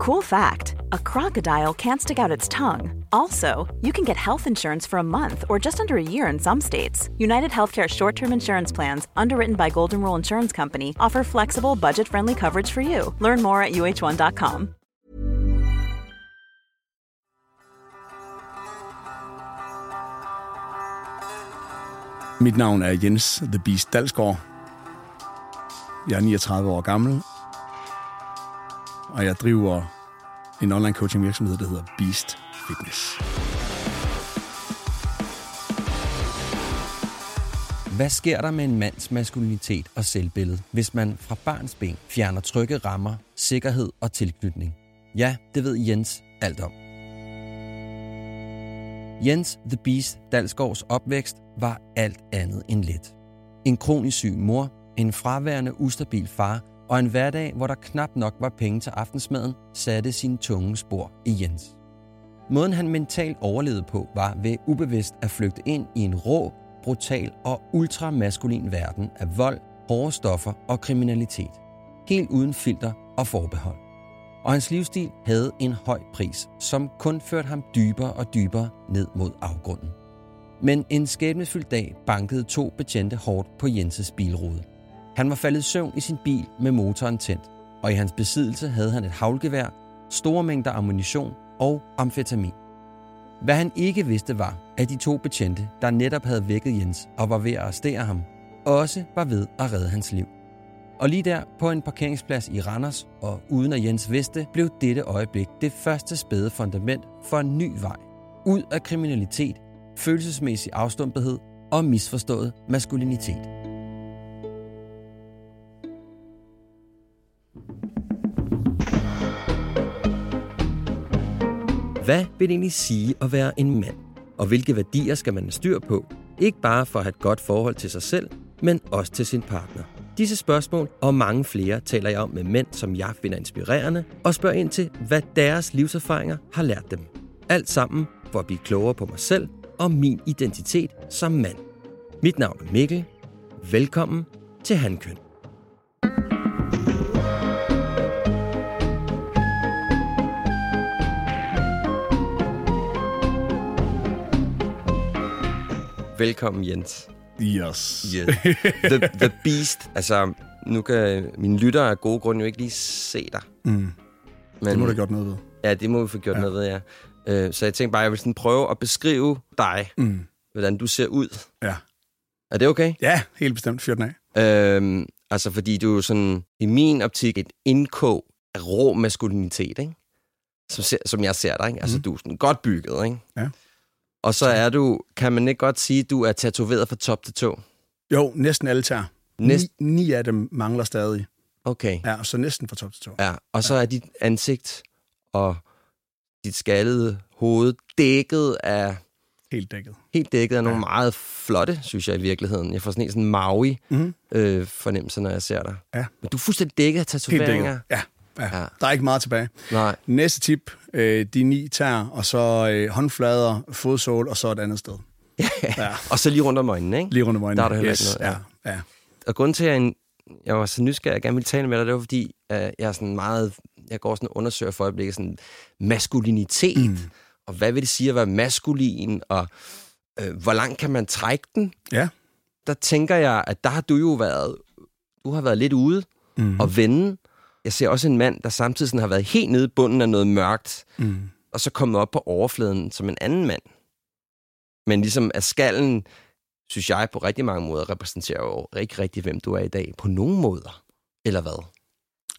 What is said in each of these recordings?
Cool fact a crocodile can't stick out its tongue. Also, you can get health insurance for a month or just under a year in some states. United Healthcare short term insurance plans, underwritten by Golden Rule Insurance Company, offer flexible, budget friendly coverage for you. Learn more at uh1.com. Mit navn er Jens The Beast Dalsgaard. Jeg er 39 år gammel, og jeg driver en online coaching virksomhed, der hedder Beast Fitness. Hvad sker der med en mands maskulinitet og selvbillede, hvis man fra barns ben fjerner trygge rammer, sikkerhed og tilknytning? Ja, det ved Jens alt om. Jens The Beast Dalsgaards opvækst var alt andet end let. En kronisk syg mor, en fraværende ustabil far og en hverdag, hvor der knap nok var penge til aftensmaden, satte sin tunge spor i Jens. Måden han mentalt overlevede på, var ved ubevidst at flygte ind i en rå, brutal og ultramaskulin verden af vold, hårde stoffer og kriminalitet. Helt uden filter og forbehold. Og hans livsstil havde en høj pris, som kun førte ham dybere og dybere ned mod afgrunden. Men en skæbnefyldt dag bankede to betjente hårdt på Jenses bilrude. Han var faldet i søvn i sin bil med motoren tændt, og i hans besiddelse havde han et havlgevær, store mængder ammunition og amfetamin. Hvad han ikke vidste var, at de to betjente, der netop havde vækket Jens og var ved at arrestere ham, også var ved at redde hans liv. Og lige der på en parkeringsplads i Randers, og uden at Jens vidste, blev dette øjeblik det første spæde fundament for en ny vej. Ud af kriminalitet, følelsesmæssig afstumpethed og misforstået maskulinitet. Hvad vil det egentlig sige at være en mand? Og hvilke værdier skal man have styr på? Ikke bare for at have et godt forhold til sig selv, men også til sin partner. Disse spørgsmål og mange flere taler jeg om med mænd, som jeg finder inspirerende, og spørger ind til, hvad deres livserfaringer har lært dem. Alt sammen for at blive klogere på mig selv og min identitet som mand. Mit navn er Mikkel. Velkommen til Handkøn. Velkommen, Jens. Yes. Yes. The, the Beast. Altså, nu kan mine lyttere af gode grunde jo ikke lige se dig. Mm. Men, Det må du have gjort noget ved. Ja, det må vi få gjort Ja. noget ved, ja. Øh, Så jeg tænkte bare, jeg vil sådan prøve at beskrive dig, Mm. hvordan du ser ud. Ja. Er det okay? ja, helt bestemt. Fyr den af. Øhm, altså, fordi du er sådan, i min optik, et indkog af rå maskulinitet, ikke? Som, ser, som jeg ser dig, ikke? Altså, Mhm. du er sådan godt bygget, ikke? Ja. Og så er du, kan man ikke godt sige, du er tatoveret fra top til tå? Jo, næsten alle tager. Næst, Ni, ni af dem mangler stadig. okay. Ja, så næsten fra top til top. Ja, og så er dit ansigt og dit skaldede hoved dækket af, Helt dækket. helt dækket af nogle Ja. meget flotte, synes jeg i virkeligheden. Jeg får sådan en sådan Maui Mm. øh, fornemmelse, når jeg ser dig. Ja. Men du er fuldstændig dækket af Helt tatoveringer. dækket. Ja, ja. Ja. Der er ikke meget tilbage. Nej, Næste tip, øh, de ni tær, og så øh, håndflader, fodsål, og så et andet sted. ja, og så lige rundt om øjnene, ikke? lige rundt om øjnene. Der er der heller yes. ikke noget, Ja, ja. Og grunden til, at jeg, var så nysgerrig, at jeg gerne ville tale med dig, det var fordi, øh, jeg er sådan meget, jeg går sådan og undersøger for øjeblikket sådan maskulinitet, mm. og hvad vil det sige at være maskulin, og øh, hvor langt kan man trække den? Ja. Der tænker jeg, at der har du jo været, du har været lidt ude Mm. og vende. Jeg ser også en mand, der samtidig sådan har været helt nede i bunden af noget mørkt, Mm. og så kommet op på overfladen som en anden mand. Men ligesom at skallen, synes jeg, på rigtig mange måder repræsenterer jo ikke rigtig, hvem du er i dag. På nogen måder. Eller hvad?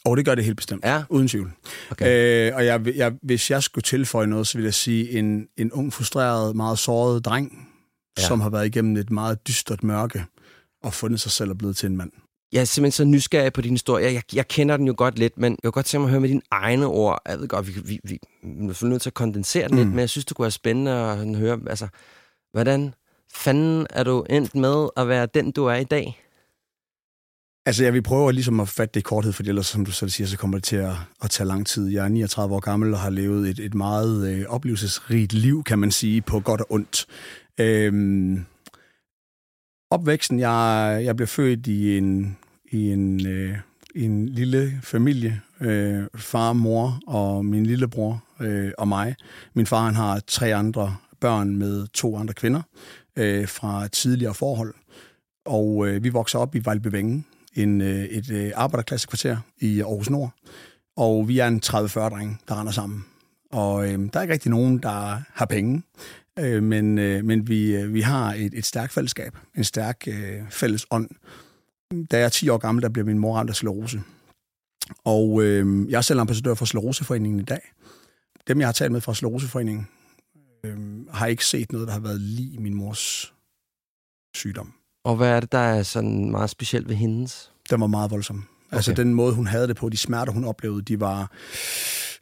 Og det gør det helt bestemt. Ja. Uden tvivl. Okay. Øh, og jeg, jeg, hvis jeg skulle tilføje noget, så vil jeg sige en, en ung, frustreret, meget såret dreng, Ja. som har været igennem et meget dystert mørke og fundet sig selv og blevet til en mand. Jeg er simpelthen så nysgerrig på din historie. Jeg, jeg kender den jo godt lidt, men jeg vil godt tænke mig at høre med dine egne ord. Jeg ved godt, vi, vi, vi, vi er nødt til at kondensere den mm. lidt, men jeg synes, det kunne være spændende at høre, altså, hvordan fanden er du endt med at være den, du er i dag? Altså, jeg vil prøve ligesom at fatte det i korthed, for ellers, som du selv siger, så kommer det til at, at tage lang tid. Jeg er 39 år gammel og har levet et, et meget øh, oplevelsesrigt liv, kan man sige, på godt og ondt. Øhm, opvæksten, jeg, jeg blev født i en, i en øh, i en lille familie. Øh, far, mor og min lillebror øh, og mig. Min far han har tre andre børn med to andre kvinder øh, fra tidligere forhold. Og øh, vi vokser op i Vejlbevænge, en, øh, et øh, arbejderklassekvarter i Aarhus Nord. Og vi er en 30-40 dreng, der render sammen. Og øh, der er ikke rigtig nogen, der har penge. Øh, men øh, men vi, øh, vi har et, et stærkt fællesskab, en stærk øh, fælles ånd. Da jeg er 10 år gammel, der bliver min mor ramt af sklerose. Og øh, jeg er selv ambassadør for Skleroseforeningen i dag. Dem, jeg har talt med fra Skleroseforeningen, øh, har ikke set noget, der har været lige min mors sygdom. Og hvad er det, der er sådan meget specielt ved hendes? Den var meget voldsom. Altså, okay. Altså den måde, hun havde det på, de smerter, hun oplevede, de var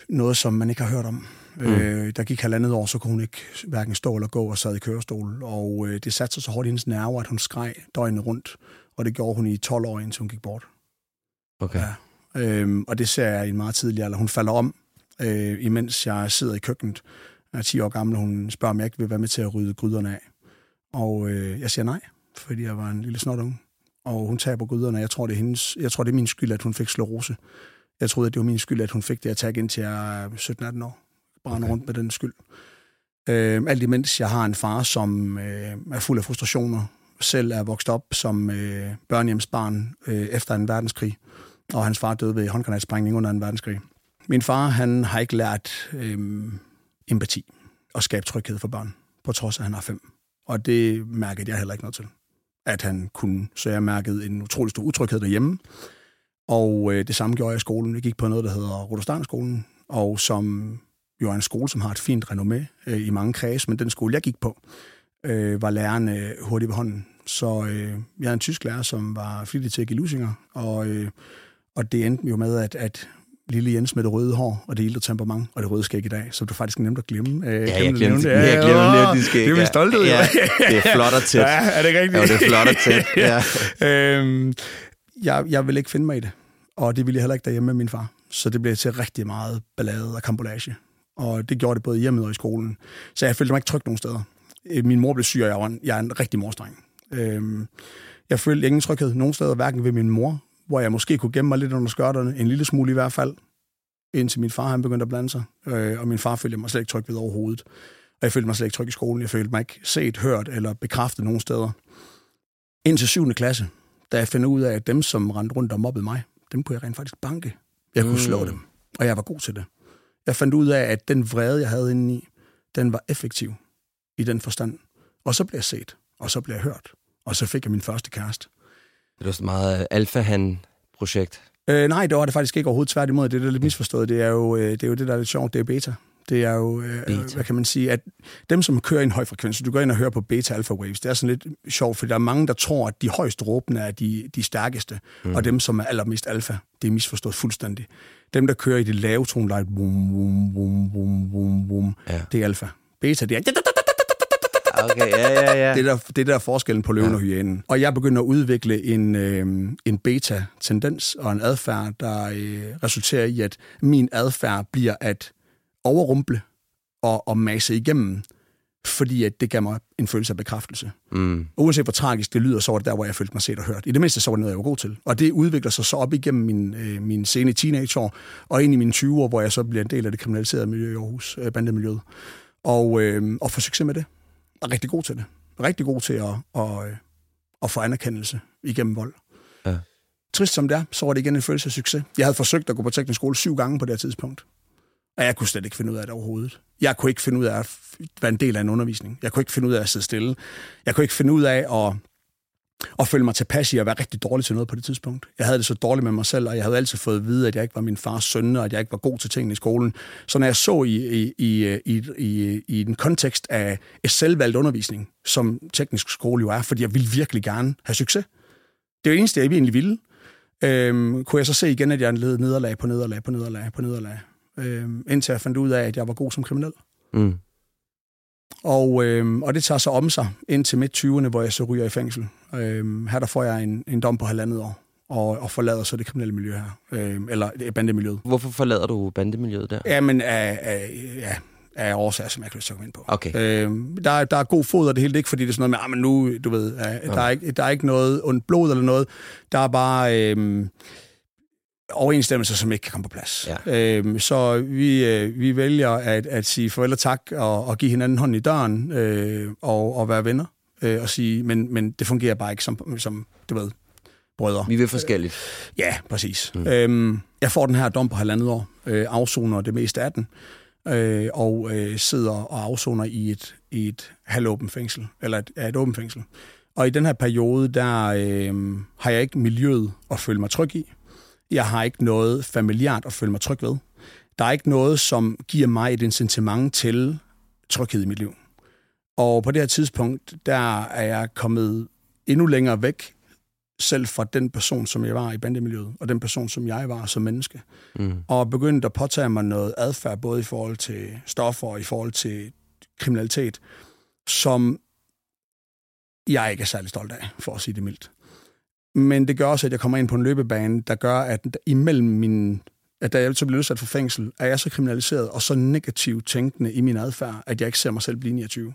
noget, som man ikke har hørt om. Mm. Øh, der gik halvandet år, så kunne hun ikke hverken stå eller gå og sad i kørestol. Og øh, det satte sig så hårdt i hendes nerver, at hun skreg døgnet rundt. Og det gjorde hun i 12 år, indtil hun gik bort. Okay. Ja. Øhm, og det ser jeg i en meget tidlig alder. Hun falder om, øh, imens jeg sidder i køkkenet. Jeg er 10 år gammel, hun spørger, om jeg ikke vil være med til at rydde gryderne af. Og øh, jeg siger nej, fordi jeg var en lille snotunge. Og hun taber gryderne, og jeg tror, det er, hendes, jeg tror, det er min skyld, at hun fik slårose. Jeg troede, at det var min skyld, at hun fik det attack indtil jeg er 17-18 år. Brænder okay. rundt med den skyld. Øh, alt imens jeg har en far, som øh, er fuld af frustrationer, selv er vokset op som øh, børnehjemsbarn øh, efter en verdenskrig, og hans far døde ved håndgranatsprængning under en verdenskrig. Min far, han har ikke lært øh, empati og skabe tryghed for børn, på trods af, at han har fem. Og det mærkede jeg heller ikke noget til, at han kunne. Så jeg mærkede en utrolig stor utryghed derhjemme. Og øh, det samme gjorde jeg i skolen. Jeg gik på noget, der hedder Ruderstanskolen, og som jo er en skole, som har et fint renommé øh, i mange kreds, men den skole, jeg gik på, øh, var læreren øh, hurtigt ved hånden. Så øh, jeg er en tysk lærer, som var flittig til at give lusinger, og, øh, og det endte jo med, at, at lille Jens med det røde hår og det ældre temperament og det røde skæg i dag, så du faktisk nemt at glemme. Øh, ja, jeg glemte, det. jeg glemte det, skæg. Det er min stolthed, ja. ja. det er flot og tæt. Ja, er det rigtigt? Ja, det er flot og tæt, ja. øhm, jeg, jeg vil ikke finde mig i det, og det ville jeg heller ikke derhjemme med min far. Så det blev til rigtig meget ballade og kambolage. Og det gjorde det både hjemme og i skolen. Så jeg følte mig ikke tryg nogen steder. Øh, min mor blev syg, og jeg, var jeg er en rigtig morstreng. Øhm, jeg følte ingen tryghed nogen steder, hverken ved min mor, hvor jeg måske kunne gemme mig lidt under skørterne, en lille smule i hvert fald, indtil min far han begyndte at blande sig. Øh, og min far følte mig slet ikke tryg ved overhovedet. Og jeg følte mig slet ikke tryg i skolen. Jeg følte mig ikke set, hørt eller bekræftet nogen steder. Indtil 7. klasse, da jeg fandt ud af, at dem, som rendte rundt og mobbede mig, dem kunne jeg rent faktisk banke. Jeg kunne mm. slå dem, og jeg var god til det. Jeg fandt ud af, at den vrede, jeg havde inde i, den var effektiv i den forstand. Og så blev jeg set, og så blev jeg hørt, og så fik jeg min første kæreste. Det var så meget alfa-han-projekt. Øh, nej, det var det faktisk ikke overhovedet tværtimod. Det, der er lidt misforstået, det er jo øh, det, er jo det der er lidt sjovt, det er beta. Det er jo, øh, hvad kan man sige, at dem, som kører i en høj frekvens, du går ind og hører på beta-alpha waves, det er sådan lidt sjovt, for der er mange, der tror, at de højst råbende er de, de stærkeste, mm. og dem, som er allermest alfa, det er misforstået fuldstændig. Dem, der kører i det lave toneleje, boom, boom, boom, boom, boom, boom, ja. det er alfa. Beta, det er Okay, ja, ja, ja. Det er der, det er der forskellen på løven ja. og hyænen. Og jeg begynder at udvikle en, øh, en beta-tendens og en adfærd, der øh, resulterer i, at min adfærd bliver at overrumple og, og masse igennem, fordi at det gav mig en følelse af bekræftelse. Mm. uanset hvor tragisk det lyder, så var det der, hvor jeg følte mig set og hørt. I det mindste så var det noget, jeg var god til. Og det udvikler sig så op igennem min, øh, min sene teenageår, og ind i mine 20 år, hvor jeg så bliver en del af det kriminaliserede miljø i Aarhus, øh, bandemiljøet. Og, øh, og få succes med det er rigtig god til det. Rigtig god til at, at, øh, at få anerkendelse igennem vold. Ja. Trist som det er, så var det igen en følelse af succes. Jeg havde forsøgt at gå på teknisk skole syv gange på det tidspunkt. Og jeg kunne slet ikke finde ud af det overhovedet. Jeg kunne ikke finde ud af at være en del af en undervisning. Jeg kunne ikke finde ud af at sidde stille. Jeg kunne ikke finde ud af at at føle mig tilpas i at være rigtig dårlig til noget på det tidspunkt. Jeg havde det så dårligt med mig selv, og jeg havde altid fået at vide, at jeg ikke var min fars søn, og at jeg ikke var god til tingene i skolen. Så når jeg så i, i, i, i, i, i den kontekst af et selvvalgt undervisning, som teknisk skole jo er, fordi jeg ville virkelig gerne have succes. Det er det eneste, jeg egentlig ville. Øhm, kunne jeg så se igen, at jeg led nederlag på nederlag på nederlag på nederlag, øhm, indtil jeg fandt ud af, at jeg var god som kriminel. Mm. Og, øh, og det tager så om sig ind til midt-20'erne, hvor jeg så ryger i fængsel. Øh, her der får jeg en, en dom på halvandet år, og, og forlader så det kriminelle miljø her, øh, eller bandemiljøet. Hvorfor forlader du bandemiljøet der? Jamen, af, af, ja, af årsager, som jeg kan komme ind på. Okay. Øh, der, er, der er god fod, og det hele ikke, fordi det er sådan noget med, ah, men nu, du ved, ja, der, er ikke, der er ikke noget ondt blod eller noget. Der er bare... Øh, overensstemmelser, som ikke kan komme på plads. Ja. Øhm, så vi, øh, vi vælger at, at sige farvel og tak og, og give hinanden hånd i døren øh, og, og være venner øh, og sige, men, men det fungerer bare ikke som, som du ved, brødre. Vi vil forskelligt. Øh, ja, præcis. Mm. Øhm, jeg får den her dom på halvandet år, øh, afsoner det meste af den, øh, og øh, sidder og afsoner i et, i et halvåbent fængsel, eller et, et åbent fængsel. Og i den her periode, der øh, har jeg ikke miljøet at føle mig tryg i. Jeg har ikke noget familiært at føle mig tryg ved. Der er ikke noget, som giver mig et incitament til tryghed i mit liv. Og på det her tidspunkt, der er jeg kommet endnu længere væk selv fra den person, som jeg var i bandemiljøet, og den person, som jeg var som menneske. Mm. Og begyndte at påtage mig noget adfærd, både i forhold til stoffer og i forhold til kriminalitet, som jeg ikke er særlig stolt af, for at sige det mildt. Men det gør også, at jeg kommer ind på en løbebane, der gør, at imellem min at da jeg så bliver udsat for fængsel, er jeg så kriminaliseret og så negativt tænkende i min adfærd, at jeg ikke ser mig selv blive 29.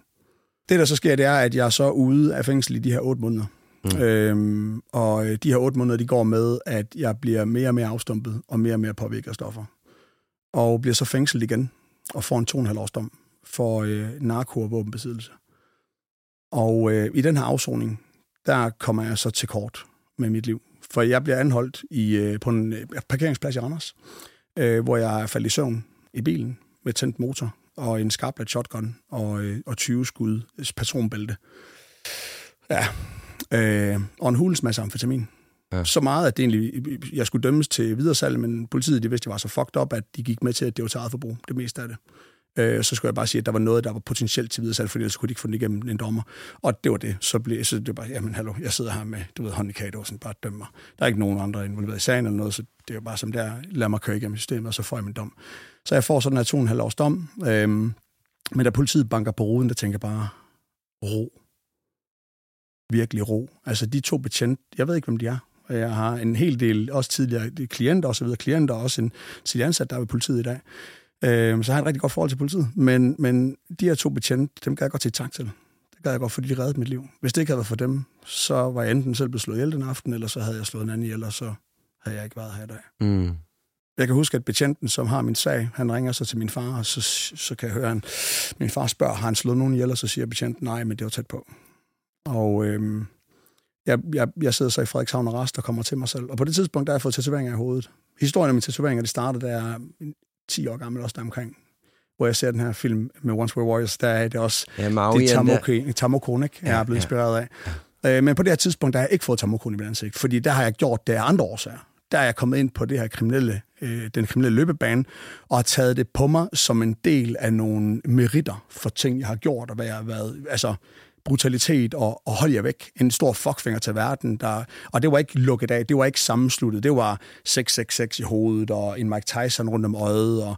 Det, der så sker, det er, at jeg er så ude af fængsel i de her otte måneder. Mm. Øhm, og de her otte måneder, de går med, at jeg bliver mere og mere afstumpet og mere og mere påvirket af stoffer. Og bliver så fængslet igen og får en to og en halv års dom for øh, narko- og våbenbesiddelse. Og øh, i den her afsoning, der kommer jeg så til kort med mit liv. For jeg bliver anholdt i, øh, på en øh, parkeringsplads i Randers, øh, hvor jeg er faldet i søvn i bilen med tændt motor og en skarplat shotgun og, øh, og 20 skud patronbælte. Ja, øh, og en hulens masse amfetamin. Ja. Så meget, at det egentlig, jeg skulle dømmes til videresalg, men politiet de vidste, at jeg var så fucked up, at de gik med til, at det var til eget forbrug, det meste af det. Øh, så skulle jeg bare sige, at der var noget, der var potentielt til videresalg, fordi ellers kunne de ikke få den igennem en dommer. Og det var det. Så blev så det var bare, jamen hallo, jeg sidder her med, du ved, håndikater og sådan bare dømmer. Der er ikke nogen andre involveret i sagen eller noget, så det er bare som der, lad mig køre igennem systemet, og så får jeg min dom. Så jeg får sådan her to og en halv års dom. Øh, men da politiet banker på ruden, der tænker jeg bare, ro. Virkelig ro. Altså de to betjent, jeg ved ikke, hvem de er. Jeg har en hel del, også tidligere klienter og så videre, klienter, også en tidligere ansat, der er ved politiet i dag. Øhm, så har jeg et rigtig godt forhold til politiet. Men, men de her to betjente, dem kan jeg godt sige tak til. Det kan jeg godt, fordi de reddede mit liv. Hvis det ikke havde været for dem, så var jeg enten selv blevet slået ihjel den aften, eller så havde jeg slået en anden ihjel, og så havde jeg ikke været her i dag. Mm. Jeg kan huske, at betjenten, som har min sag, han ringer så til min far, og så, så kan jeg høre, at min far spørger, har han slået nogen ihjel, og så siger betjenten, nej, men det var tæt på. Og øhm, jeg, jeg, jeg sidder så i Frederikshavn og Rast og kommer til mig selv. Og på det tidspunkt, der har jeg fået tatoveringer i hovedet. Historien om mine tatoveringer, det startede, da jeg 10 år gammel, også deromkring, hvor jeg ser den her film med Once Were Warriors, der er det også ja, Maui, det Tamoko, Tamoko ikke? jeg er blevet ja, inspireret af. Ja. Øh, men på det her tidspunkt, der har jeg ikke fået Tamokon i mit ansigt, fordi der har jeg gjort det af andre årsager. Der er jeg kommet ind på det her kriminelle, øh, den kriminelle løbebane, og har taget det på mig som en del af nogle meritter for ting, jeg har gjort, og hvad jeg har været, altså brutalitet og, og hold jer væk. En stor fuckfinger til verden. Der, og det var ikke lukket af, det var ikke sammensluttet. Det var 666 i hovedet og en Mike Tyson rundt om øjet og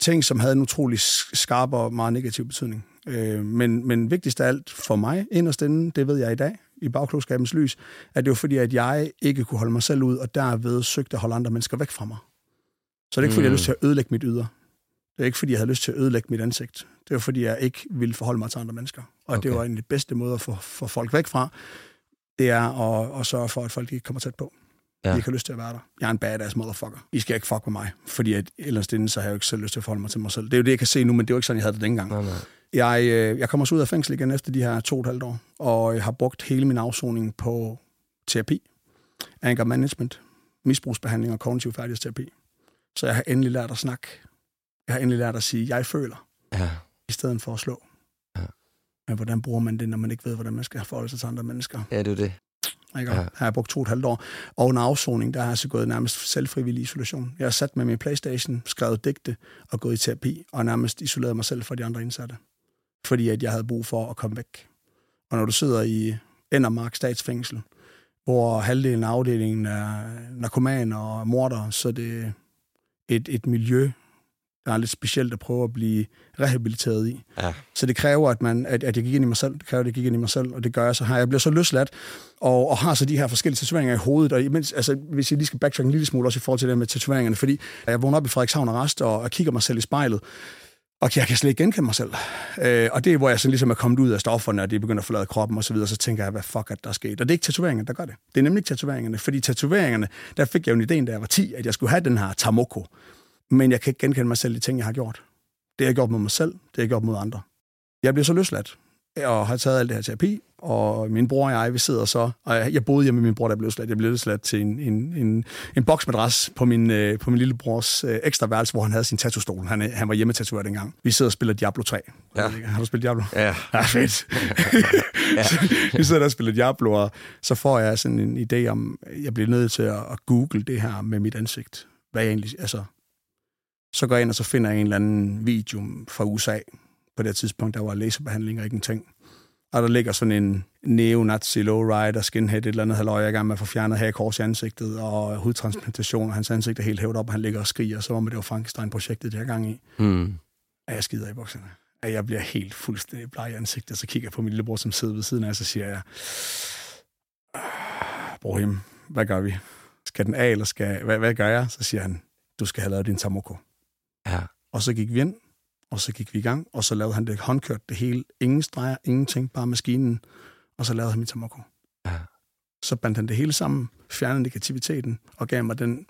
ting, som havde en utrolig skarp og meget negativ betydning. Øh, men, men vigtigst af alt for mig, inderst inde, det ved jeg i dag, i bagklogskabens lys, at det var fordi, at jeg ikke kunne holde mig selv ud, og derved søgte at holde andre mennesker væk fra mig. Så det er ikke, fordi jeg har lyst til at ødelægge mit yder. Det er ikke, fordi jeg havde lyst til at ødelægge mit ansigt. Det var, fordi jeg ikke ville forholde mig til andre mennesker. Og okay. det var en af de bedste måder at få, få folk væk fra, det er at, at sørge for, at folk ikke kommer tæt på. Ja. De ikke har lyst til at være der. Jeg er en badass motherfucker. I skal ikke fuck med mig, fordi at, ellers inden, så har jeg jo ikke selv lyst til at forholde mig til mig selv. Det er jo det, jeg kan se nu, men det var ikke sådan, jeg havde det dengang. Nej, nej. Jeg, øh, jeg kommer så ud af fængsel igen efter de her to og et halvt år, og jeg har brugt hele min afsoning på terapi, anger management, misbrugsbehandling og kognitiv færdighedsterapi. Så jeg har endelig lært at snakke jeg har endelig lært at sige, jeg føler, ja. i stedet for at slå. Ja. Men hvordan bruger man det, når man ikke ved, hvordan man skal forholde sig til andre mennesker? Ja, det er det. Ikke? Ja. Her har jeg brugt to og et halvt år. Og under afsoning, der har jeg så gået nærmest selvfrivillig isolation. Jeg har sat med min Playstation, skrevet digte og gået i terapi, og nærmest isoleret mig selv fra de andre indsatte. Fordi at jeg havde brug for at komme væk. Og når du sidder i Endermark statsfængsel, hvor halvdelen af afdelingen er narkomaner og morder, så det er et, et miljø, der er lidt specielt at prøve at blive rehabiliteret i. Ja. Så det kræver, at, man, at, at jeg gik ind i mig selv. Det kræver, at jeg gik ind i mig selv, og det gør jeg så her. Jeg bliver så løsladt, og, og har så de her forskellige tatoveringer i hovedet. Og imens, altså, hvis jeg lige skal backtrack en lille smule også i forhold til det med tatoveringerne, fordi jeg vågner op i Frederikshavn og Rest, og, og kigger mig selv i spejlet, og jeg kan slet ikke genkende mig selv. Øh, og det er, hvor jeg sådan ligesom er kommet ud af stofferne, og det er begyndt at forlade kroppen og så videre, så tænker jeg, hvad fuck er der sket? Og det er ikke tatoveringerne, der gør det. Det er nemlig ikke tatoveringerne, fordi tatoveringerne, der fik jeg jo en idé, da jeg var 10, at jeg skulle have den her tamoko. Men jeg kan ikke genkende mig selv i ting, jeg har gjort. Det har jeg gjort mod mig selv, det har jeg gjort mod andre. Jeg bliver så løsladt, og har taget alt det her terapi, og min bror og jeg, vi sidder så, og jeg, jeg boede hjemme med min bror, der blev slat. Jeg blev slat til en, en, en, en boksmadras på min, øh, på min lillebrors øh, ekstra værelse, hvor han havde sin tattoo-stol. Han, han var hjemmetatover dengang. Vi sidder og spiller Diablo 3. Ja. Har du spillet Diablo? Ja. Ja, fedt. ja. vi sidder der og spiller Diablo, og så får jeg sådan en idé om, jeg bliver nødt til at, at google det her med mit ansigt. Hvad jeg egentlig, altså, så går jeg ind, og så finder jeg en eller anden video fra USA. På det tidspunkt, der var laserbehandling og ikke en ting. Og der ligger sådan en neonazi lowrider, skinhead, et eller andet halvøje, jeg er gang med at få fjernet her kors i ansigtet, og hudtransplantation, og hans ansigt er helt hævet op, og han ligger og skriger, så var det var Frankenstein-projektet, det her gang i. Mm. At jeg skider i bukserne. At jeg bliver helt fuldstændig bleg i ansigtet, så kigger jeg på min lillebror, som sidder ved siden af, så siger jeg, Brohim, hvad gør vi? Skal den af, eller skal, hvad, hvad gør jeg? Så siger han, du skal have lavet din tamoko. Ja. Og så gik vi ind, og så gik vi i gang, og så lavede han det håndkørt det hele. Ingen streger, ingenting, bare maskinen. Og så lavede han min tamoko. Ja. Så bandt han det hele sammen, fjernede negativiteten, og gav mig den,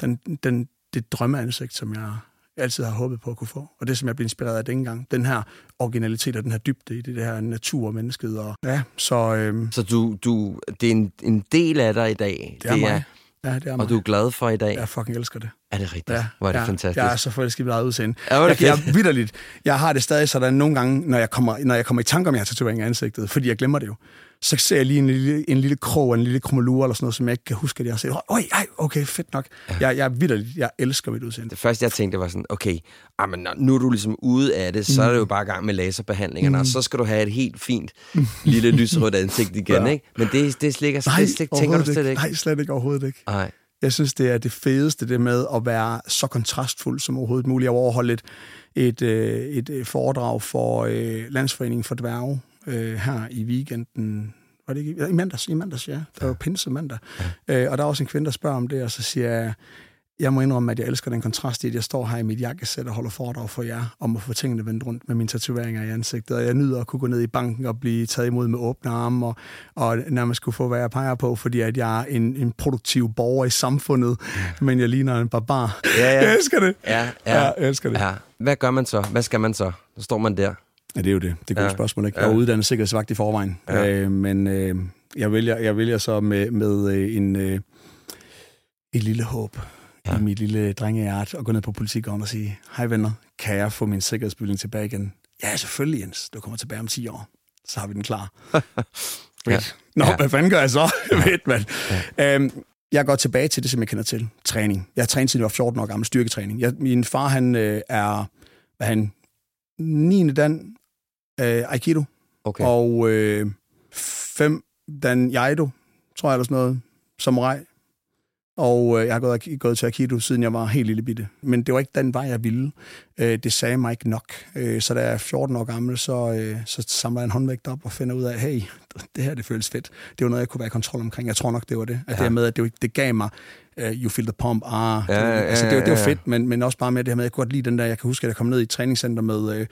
den, den, det drømmeansigt, som jeg altid har håbet på at kunne få. Og det, som jeg blev inspireret af dengang. Den her originalitet og den her dybde i det, det her natur og mennesket. Og, ja, så, øhm, Så du, du, det er en, en del af dig i dag. det er mig. Ja, det er mig. Og du er glad for i dag. Jeg fucking elsker det. Er det rigtigt? Ja, Hvor er det ja, fantastisk. Jeg er så forelsket i mit eget udseende. Ja, er det jeg, jeg, vidderligt, jeg har det stadig sådan nogle gange, når jeg kommer, når jeg kommer i tanke om, jeg har tatovering i ansigtet, fordi jeg glemmer det jo. Så ser jeg lige en lille, en lille krog, en lille krummelure eller sådan noget, som jeg ikke kan huske, at jeg har set. Øj, ej, okay, fedt nok. Ja. Jeg, jeg er vidderligt, jeg elsker mit udseende. Det første, jeg tænkte, var sådan, okay, ah, men når- nu er du ligesom ude af det, så er det jo bare i gang med laserbehandlingerne, mm. og så skal du have et helt fint lille lyserødt ansigt igen, Ja. ikke? Men det, det, slet ikke, Nej, det slet, tænker du slet ikke? Nej, slet ikke overhovedet ikke. Nej. Jeg synes, det er det fedeste, det med at være så kontrastfuld som overhovedet muligt. Jeg overholdt et, et, et foredrag for øh, Landsforeningen for Dværge øh, her i weekenden. Var det ikke? Ja, I mandags, i mandags, ja. Det var jo pinse mandag. Ja. Øh, og der er også en kvinde, der spørger om det, og så siger jeg, jeg må indrømme, at jeg elsker den kontrast i, at jeg står her i mit jakkesæt og holder foredrag for jer, om at få tingene vendt rundt med mine tatoveringer i ansigtet. Og jeg nyder at kunne gå ned i banken og blive taget imod med åbne arme, og, og nærmest kunne få, hvad jeg peger på, fordi at jeg er en, en produktiv borger i samfundet, men jeg ligner en barbar. Ja, ja. Jeg elsker det. Ja, ja. Ja, jeg elsker det. ja. Hvad gør man så? Hvad skal man så? Så står man der. Ja, det er jo det. Det er et Ja. godt spørgsmål. Ikke? Ja. Jeg er uddannet sikkerhedsvagt i forvejen, Ja. øh, men øh, jeg, vælger, jeg vælger så med, med øh, en, øh, et lille håb Ja. ja. i mit lille drengehjert at gå ned på politigården og sige, hej venner, kan jeg få min sikkerhedsbevilling tilbage igen? Ja, selvfølgelig Jens. Du kommer tilbage om 10 år. Så har vi den klar. Fedt. Nå, Ja. ja. hvad fanden gør jeg så? Fedt, mand. Ja. Øhm, jeg går tilbage til det, som jeg kender til. Træning. Jeg har trænet siden jeg var 14 år gammel. Styrketræning. Jeg, min far, han øh, er, hvad han, 9. dan øh, Aikido. Okay. Og øh, 5 dan Jaido, tror jeg, eller sådan noget. Samurai. Og øh, jeg har gået, gået til Aikido, siden jeg var helt lille bitte. Men det var ikke den vej, jeg ville. Øh, det sagde mig ikke nok. Øh, så da jeg er 14 år gammel, så, øh, så samler jeg en håndvægt op og finder ud af, hey, det her, det føles fedt. Det var noget, jeg kunne være i kontrol omkring. Jeg tror nok, det var det. At Ja. det her med, at det, det gav mig, uh, you feel the pump, ah. Ja, det, ja, altså, det, var- det ja, var ja. fedt, men, men også bare med det her med, at jeg kunne godt lide den der, jeg kan huske, at jeg kom ned i et træningscenter med, øh,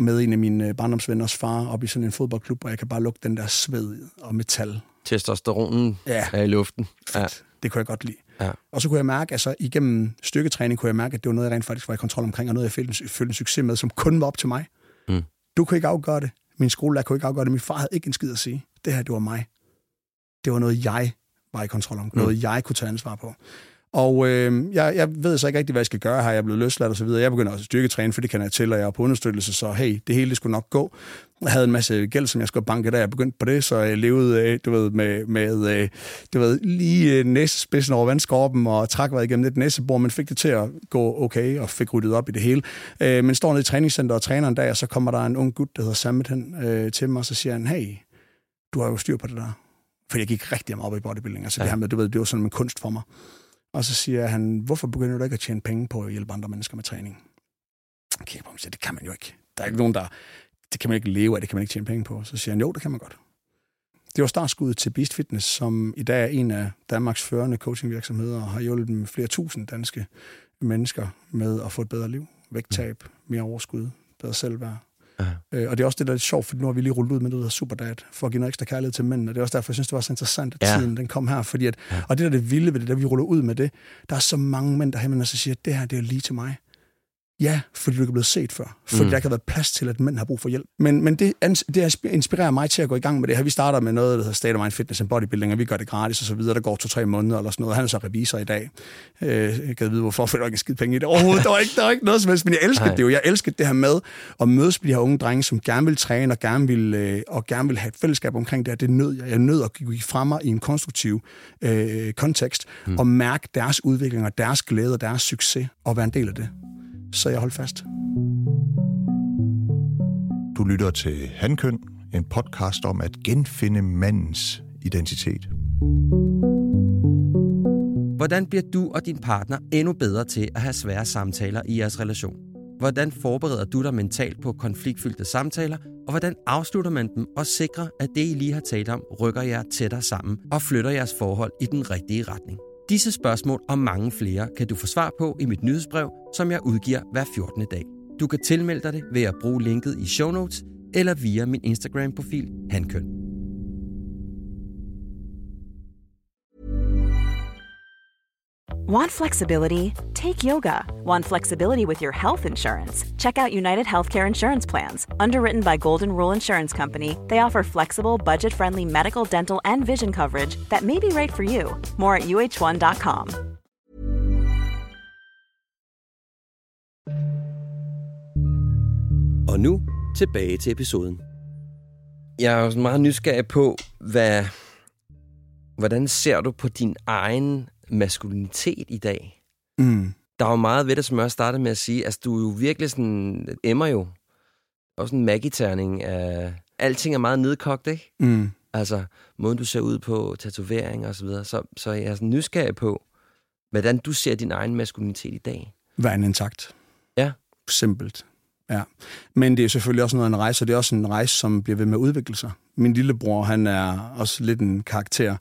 med en af mine øh, barndomsvenners far op i sådan en fodboldklub, og jeg kan bare lugte den der sved og metal. Testosteronen Ja, er i luften. Ja. fedt. Det kunne jeg godt lide. Ja. Og så kunne jeg mærke, altså igennem styrketræning, kunne jeg mærke, at det var noget, jeg rent faktisk var i kontrol omkring, og noget, jeg følte, en- følte en succes med, som kun var op til mig. Mm. Du kunne ikke afgøre det. Min skolelærer kunne ikke afgøre det. Min far havde ikke en skid at sige. Det her, det var mig. Det var noget, jeg var i kontrol om. Noget, jeg kunne tage ansvar på. Og øh, jeg, jeg ved så ikke rigtig, hvad jeg skal gøre her. Jeg er blevet løsladt og så videre. Jeg begynder også at styrketræne, for det kan jeg til, og jeg er på understøttelse, så hey, det hele det skulle nok gå. Jeg havde en masse gæld, som jeg skulle banke, da jeg begyndte på det, så jeg levede, øh, du ved, med, med øh, du ved, lige øh, næsespidsen over vandskorpen og trak vejret igennem et næsebord, men fik det til at gå okay og fik ryddet op i det hele. Men står nede i træningscenter og træner en dag, og så kommer der en ung gut, der hedder Sammet hen til mig, og så siger han, hey, du har jo styr på det der. For jeg gik rigtig meget op i bodybuilding. Altså. Ja. det her med, du ved, det var sådan en kunst for mig. Og så siger han, hvorfor begynder du ikke at tjene penge på at hjælpe andre mennesker med træning? Jeg kigger på ham og siger, det kan man jo ikke. Der er ikke nogen, der... Det kan man ikke leve af, det kan man ikke tjene penge på. Så siger han, jo, det kan man godt. Det var startskuddet til Beast Fitness, som i dag er en af Danmarks førende coachingvirksomheder, og har hjulpet flere tusind danske mennesker med at få et bedre liv. Vægttab, mere overskud, bedre selvværd. Ja. Øh, og det er også det, der er lidt sjovt, for nu har vi lige rullet ud med det, der Superdad, for at give noget ekstra kærlighed til mændene. Og det er også derfor, jeg synes, det var så interessant, at ja. tiden den kom her. Fordi at, ja. Og det, der er det vilde ved det, der vi ruller ud med det, der er så mange mænd, der henvender sig og siger, at det her, det er lige til mig. Ja, fordi du ikke er blevet set før. Fordi mm. der kan være plads til, at mænd har brug for hjælp. Men, men det, det inspirerer mig til at gå i gang med det her. Vi starter med noget, der hedder State of Mind Fitness and Bodybuilding, og vi gør det gratis og så videre. Der går to-tre måneder eller sådan noget. Han er så revisor i dag. Øh, jeg kan vide, hvorfor, for der ikke skide penge i det overhovedet. Der var ikke, der var ikke noget som helst, men jeg elsker det jo. Jeg elsker det her med at mødes med de her unge drenge, som gerne vil træne og gerne vil, øh, og gerne vil have et fællesskab omkring det her. Det nød jeg. Jeg nød at give fra mig i en konstruktiv øh, kontekst mm. og mærke deres udvikling og deres glæde og deres succes og være en del af det så jeg holdt fast. Du lytter til Handkøn, en podcast om at genfinde mandens identitet. Hvordan bliver du og din partner endnu bedre til at have svære samtaler i jeres relation? Hvordan forbereder du dig mentalt på konfliktfyldte samtaler, og hvordan afslutter man dem og sikrer, at det, I lige har talt om, rykker jer tættere sammen og flytter jeres forhold i den rigtige retning? Disse spørgsmål og mange flere kan du få svar på i mit nyhedsbrev, som jeg udgiver hver 14. dag. Du kan tilmelde dig det ved at bruge linket i show notes eller via min Instagram-profil Hankøn. Want flexibility? Take yoga. Want flexibility with your health insurance? Check out United Healthcare Insurance Plans. Underwritten by Golden Rule Insurance Company, they offer flexible, budget friendly medical, dental, and vision coverage that may be right for you. More at uh1.com. Og nu tilbage til episoden. Jeg er meget nysgerrig på, hvad, hvordan ser du på din egen maskulinitet i dag. Mm. Der er jo meget ved det, som jeg startede med at sige. Altså, du er jo virkelig sådan... Emmer jo. Også en magiterning af... Alting er meget nedkogt, ikke? Mm. Altså, måden du ser ud på, tatovering og så videre. Så, så jeg er sådan nysgerrig på, hvordan du ser din egen maskulinitet i dag. Hvad en intakt. Ja. Simpelt. Ja. Men det er selvfølgelig også noget af en rejse, og det er også en rejse, som bliver ved med at udvikle sig. Min lillebror, han er også lidt en karakter.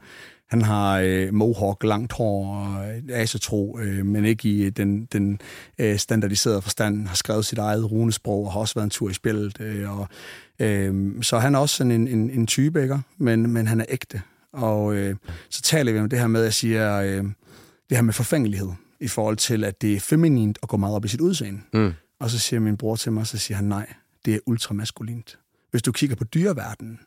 Han har øh, mohawk, langt hår og asetro, øh, men ikke i den, den øh, standardiserede forstand. Har skrevet sit eget runesprog og har også været en tur i spillet. Øh, og, øh, så han er også sådan en, en, en type, ikke? Men, men han er ægte. Og øh, så taler vi om det her med, at jeg siger, øh, det her med forfængelighed i forhold til, at det er feminint at gå meget op i sit udseende. Mm. Og så siger min bror til mig, så siger han, nej, det er ultramaskulint. Hvis du kigger på dyreverdenen,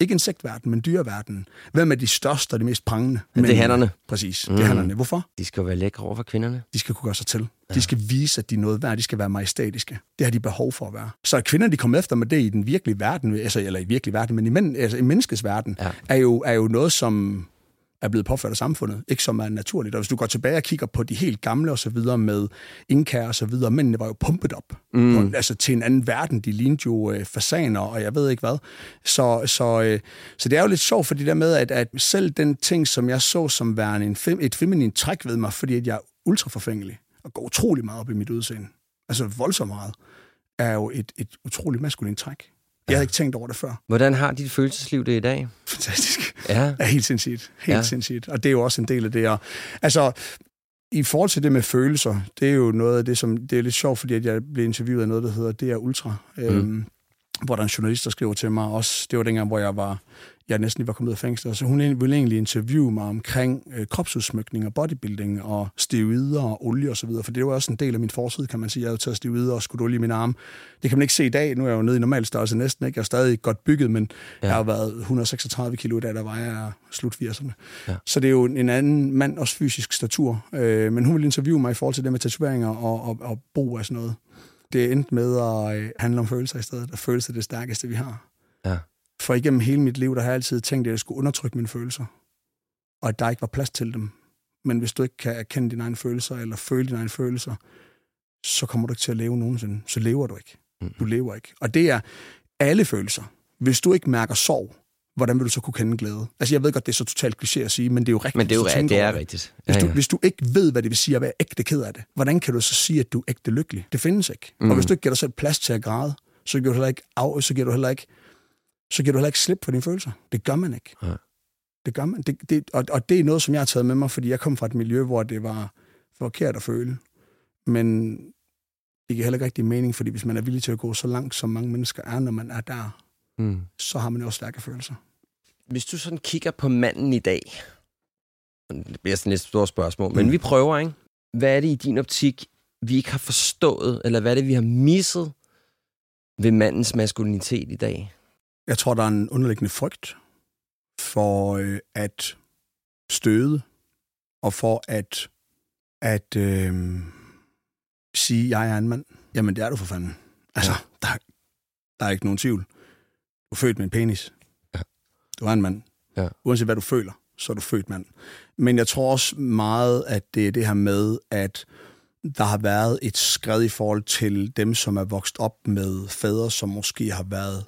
ikke insektverden, men dyreverdenen. Hvem er de største og de mest prangende? Men det er hannerne. Præcis, mm. det er hannerne. Hvorfor? De skal være lækre over for kvinderne. De skal kunne gøre sig til. Ja. De skal vise, at de er noget værd. De skal være majestatiske. Det har de behov for at være. Så at kvinder, de kommer efter med det i den virkelige verden, altså, eller i virkelig verden, men i, men, altså, i menneskets verden, ja. er, jo, er jo noget, som er blevet påført af samfundet, ikke som er naturligt. Og hvis du går tilbage og kigger på de helt gamle og så videre med Inka og så videre, mændene var jo pumpet op mm. på, altså til en anden verden. De lignede jo øh, fasaner, og jeg ved ikke hvad. Så, så, øh, så det er jo lidt sjovt, for det der med, at, at selv den ting, som jeg så som værende en fem, et feminin træk ved mig, fordi at jeg er ultraforfængelig og går utrolig meget op i mit udseende, altså voldsomt meget, er jo et, et utroligt maskulint træk. Jeg havde ikke tænkt over det før. Hvordan har dit følelsesliv det i dag? Fantastisk. Ja. ja helt sindssygt. Helt ja. sindssygt. Og det er jo også en del af det. Og, altså, i forhold til det med følelser, det er jo noget af det, som... Det er lidt sjovt, fordi at jeg blev interviewet af noget, der hedder er Ultra. Mm. Øhm, hvor der er en journalist, der skriver til mig også. Det var dengang, hvor jeg var jeg næsten lige var kommet ud af fængsel. Så hun ville egentlig interviewe mig omkring øh, kropsudsmykning og bodybuilding og steroider og olie og så videre, for det var også en del af min forside, kan man sige. Jeg havde taget steroider og skudt olie i min arm. Det kan man ikke se i dag. Nu er jeg jo nede i normal størrelse næsten, ikke? Jeg er stadig godt bygget, men ja. jeg har været 136 kilo i dag, der var jeg slut 80'erne. Ja. Så det er jo en anden mand, også fysisk statur. Øh, men hun ville interviewe mig i forhold til det med tatoveringer og, og, og brug af sådan noget. Det endte med at øh, handle om følelser i stedet, og følelser er det stærkeste, vi har. Ja. For igennem hele mit liv, der har jeg altid tænkt, at jeg skulle undertrykke mine følelser. Og at der ikke var plads til dem. Men hvis du ikke kan erkende dine egne følelser, eller føle dine egne følelser, så kommer du ikke til at leve nogensinde. Så lever du ikke. Mm. Du lever ikke. Og det er alle følelser. Hvis du ikke mærker sorg, hvordan vil du så kunne kende glæde? Altså, jeg ved godt, det er så totalt kliché at sige, men det er jo rigtigt. Men det er jo rigtigt, det er rigtigt. Hvis, ja. Du, hvis du ikke ved, hvad det vil sige at være ægte ked af det, hvordan kan du så sige, at du er ægte lykkelig? Det findes ikke. Mm. Og hvis du ikke giver dig selv plads til at græde, så giver du heller ikke, af, så giver du heller ikke så giver du heller ikke slip på dine følelser. Det gør man ikke. Ja. Det gør man. Det, det, og, og det er noget, som jeg har taget med mig, fordi jeg kom fra et miljø, hvor det var forkert at føle. Men det giver heller ikke rigtig mening, fordi hvis man er villig til at gå så langt, som mange mennesker er, når man er der, Mm. så har man jo også stærke følelser. Hvis du sådan kigger på manden i dag, det bliver sådan et stort spørgsmål, men Mm. vi prøver, ikke? Hvad er det i din optik, vi ikke har forstået, eller hvad er det, vi har misset ved mandens maskulinitet i dag? Jeg tror, der er en underliggende frygt for øh, at støde, og for at, at øh, sige, jeg er en mand. Jamen, det er du for fanden. Altså, der, der er ikke nogen tvivl. Du er født med en penis. Ja. Du er en mand. Ja. Uanset hvad du føler, så er du født mand. Men jeg tror også meget, at det er det her med, at der har været et skred i forhold til dem, som er vokset op med fædre, som måske har været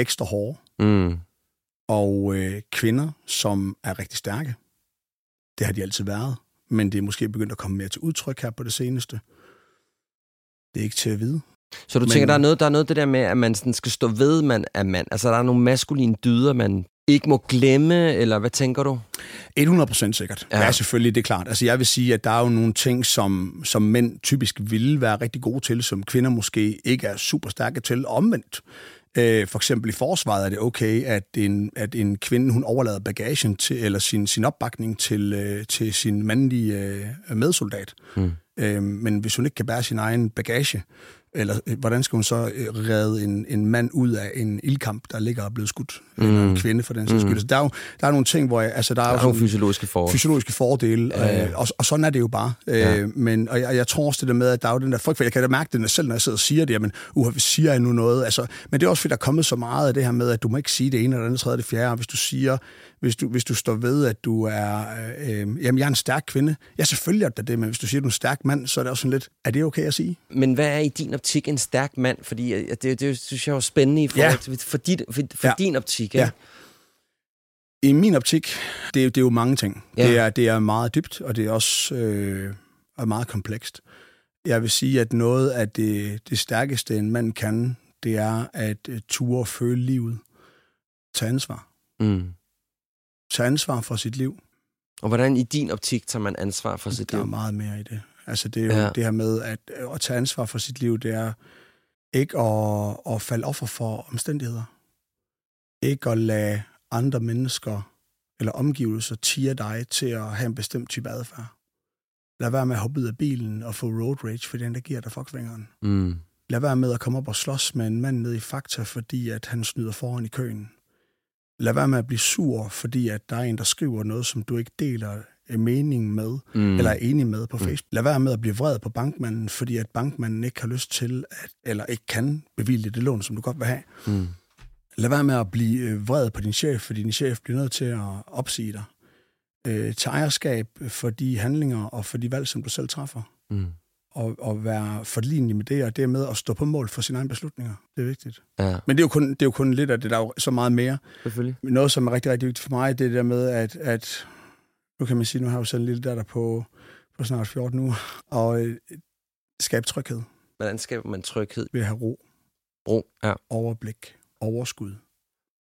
ekstra hårde, Mm. og øh, kvinder, som er rigtig stærke. Det har de altid været, men det er måske begyndt at komme mere til udtryk her på det seneste. Det er ikke til at vide. Så du Men- tænker, der er, noget, der er noget det der med, at man sådan skal stå ved, man er mand. Altså, der er nogle maskuline dyder, man ikke må glemme, eller hvad tænker du? 100% sikkert. Ja. Ja. selvfølgelig, det er klart. Altså, jeg vil sige, at der er jo nogle ting, som, som mænd typisk ville være rigtig gode til, som kvinder måske ikke er super stærke til. Omvendt. Øh, for eksempel i forsvaret er det okay, at en, at en kvinde, hun overlader bagagen til, eller sin, sin opbakning til, øh, til sin mandlige øh, medsoldat. Mm. Øh, men hvis hun ikke kan bære sin egen bagage, eller øh, hvordan skal hun så øh, redde en, en mand ud af en ildkamp, der ligger og er blevet skudt? Mm. Eller en kvinde for den sags skyld. Så der er jo der er nogle ting, hvor jeg, altså, der, Der er, er jo fysiologiske forhold. fysiologiske fordele, Ja, øh, og, og sådan er det jo bare. Ja. Øh, men, og jeg, jeg tror også det der med, at der er jo den der frygt, for jeg kan da mærke det selv, når jeg sidder og siger det, jamen, uh, siger jeg nu noget? Altså, men det er også, fordi der er kommet så meget af det her med, at du må ikke sige det ene eller det andet, tredje, det fjerde, hvis du siger, hvis du, hvis du står ved, at du er, øh, øh, jamen, jeg er en stærk kvinde. Ja, selvfølgelig er det det, men hvis du siger, at du er en stærk mand, så er det også sådan lidt, er det okay at sige? Men hvad er i din optik en stærk mand? Fordi øh, det, det synes jeg er jo spændende i forhold Ja. til for, dit, for, for Ja. din optik. Ikke? Ja. I min optik, det er, det er jo mange ting. Ja. Ja. Det, er, det er meget dybt, og det er også øh, er meget komplekst. Jeg vil sige, at noget af det, det stærkeste, en mand kan, det er at øh, ture og føle livet. Tage ansvar. Mm. Tage ansvar for sit liv. Og hvordan i din optik tager man ansvar for sit Der er liv? meget mere i det. Altså det er jo Ja. det her med at, øh, at tage ansvar for sit liv, det er ikke at, at falde offer for omstændigheder. Ikke at lade andre mennesker eller omgivelser tire dig til at have en bestemt type adfærd. Lad være med at hoppe ud af bilen og få road rage, for den der giver dig fucksvingeren. Mm. Lad være med at komme op og slås med en mand nede i Fakta, fordi at han snyder foran i køen. Lad være med at blive sur, fordi at der er en, der skriver noget, som du ikke deler øh, meningen med, Mm. mm. eller er enig med på Facebook. Lad være med at blive vred på bankmanden, fordi at bankmanden ikke har lyst til, at, eller ikke kan bevilge det lån, som du godt vil have. Mm. Lad være med at blive øh, vred på din chef, fordi din chef bliver nødt til at opsige dig. Øh, tag ejerskab for de handlinger og for de valg, som du selv træffer. Mm. Og, og være forlignelig med det, og det med at stå på mål for sine egne beslutninger. Det er vigtigt. Ja, Men det er jo kun, det er jo kun lidt af det, der er jo så meget mere. selvfølgelig. Men Noget, som er rigtig, rigtig vigtigt for mig, det er det der med, at, at nu kan man sige, nu har jeg jo selv en lille datter på, på snart 14 uger, og øh, skabe tryghed Hvordan skaber man tryghed? ved at have ro, Ro. Ja. overblik, overskud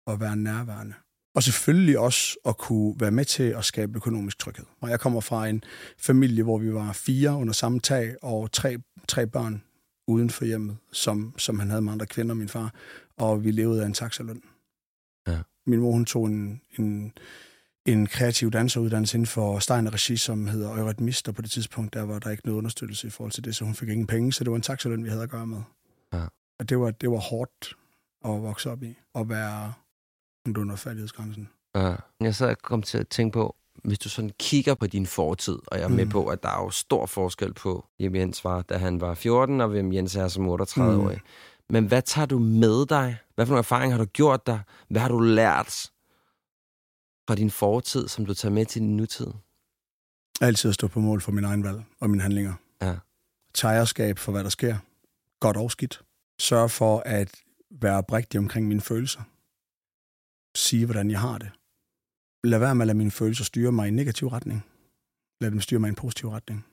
og være nærværende. Og selvfølgelig også at kunne være med til at skabe økonomisk tryghed. Og jeg kommer fra en familie, hvor vi var fire under samme tag, og tre, tre børn uden for hjemmet, som, som han havde med andre kvinder, min far, og vi levede af en taxaløn. Ja. Min mor, hun tog en, en, en kreativ danseruddannelse inden for Steiner Regi, som hedder Eurythmist, og på det tidspunkt, der var der ikke noget understøttelse i forhold til det, så hun fik ingen penge, så det var en taxaløn, vi havde at gøre med. Ja. Og det var, det var hårdt at vokse op i, at være under fattighedsgrænsen. Ja. Jeg så kom til at tænke på, hvis du sådan kigger på din fortid, og jeg er med Mm. på, at der er jo stor forskel på, hvem Jens var, da han var 14, og hvem Jens er som 38-årig. Mm. Men hvad tager du med dig? Hvad for nogle erfaringer har du gjort dig? Hvad har du lært fra din fortid, som du tager med til din nutid? Altid at stå på mål for min egen valg og mine handlinger. Ja. Tage ejerskab for, hvad der sker. Godt og skidt. Sørg for at være oprigtig omkring mine følelser. Sige, hvordan jeg har det. Lad være med at lade mine følelser styre mig i en negativ retning. Lad dem styre mig i en positiv retning.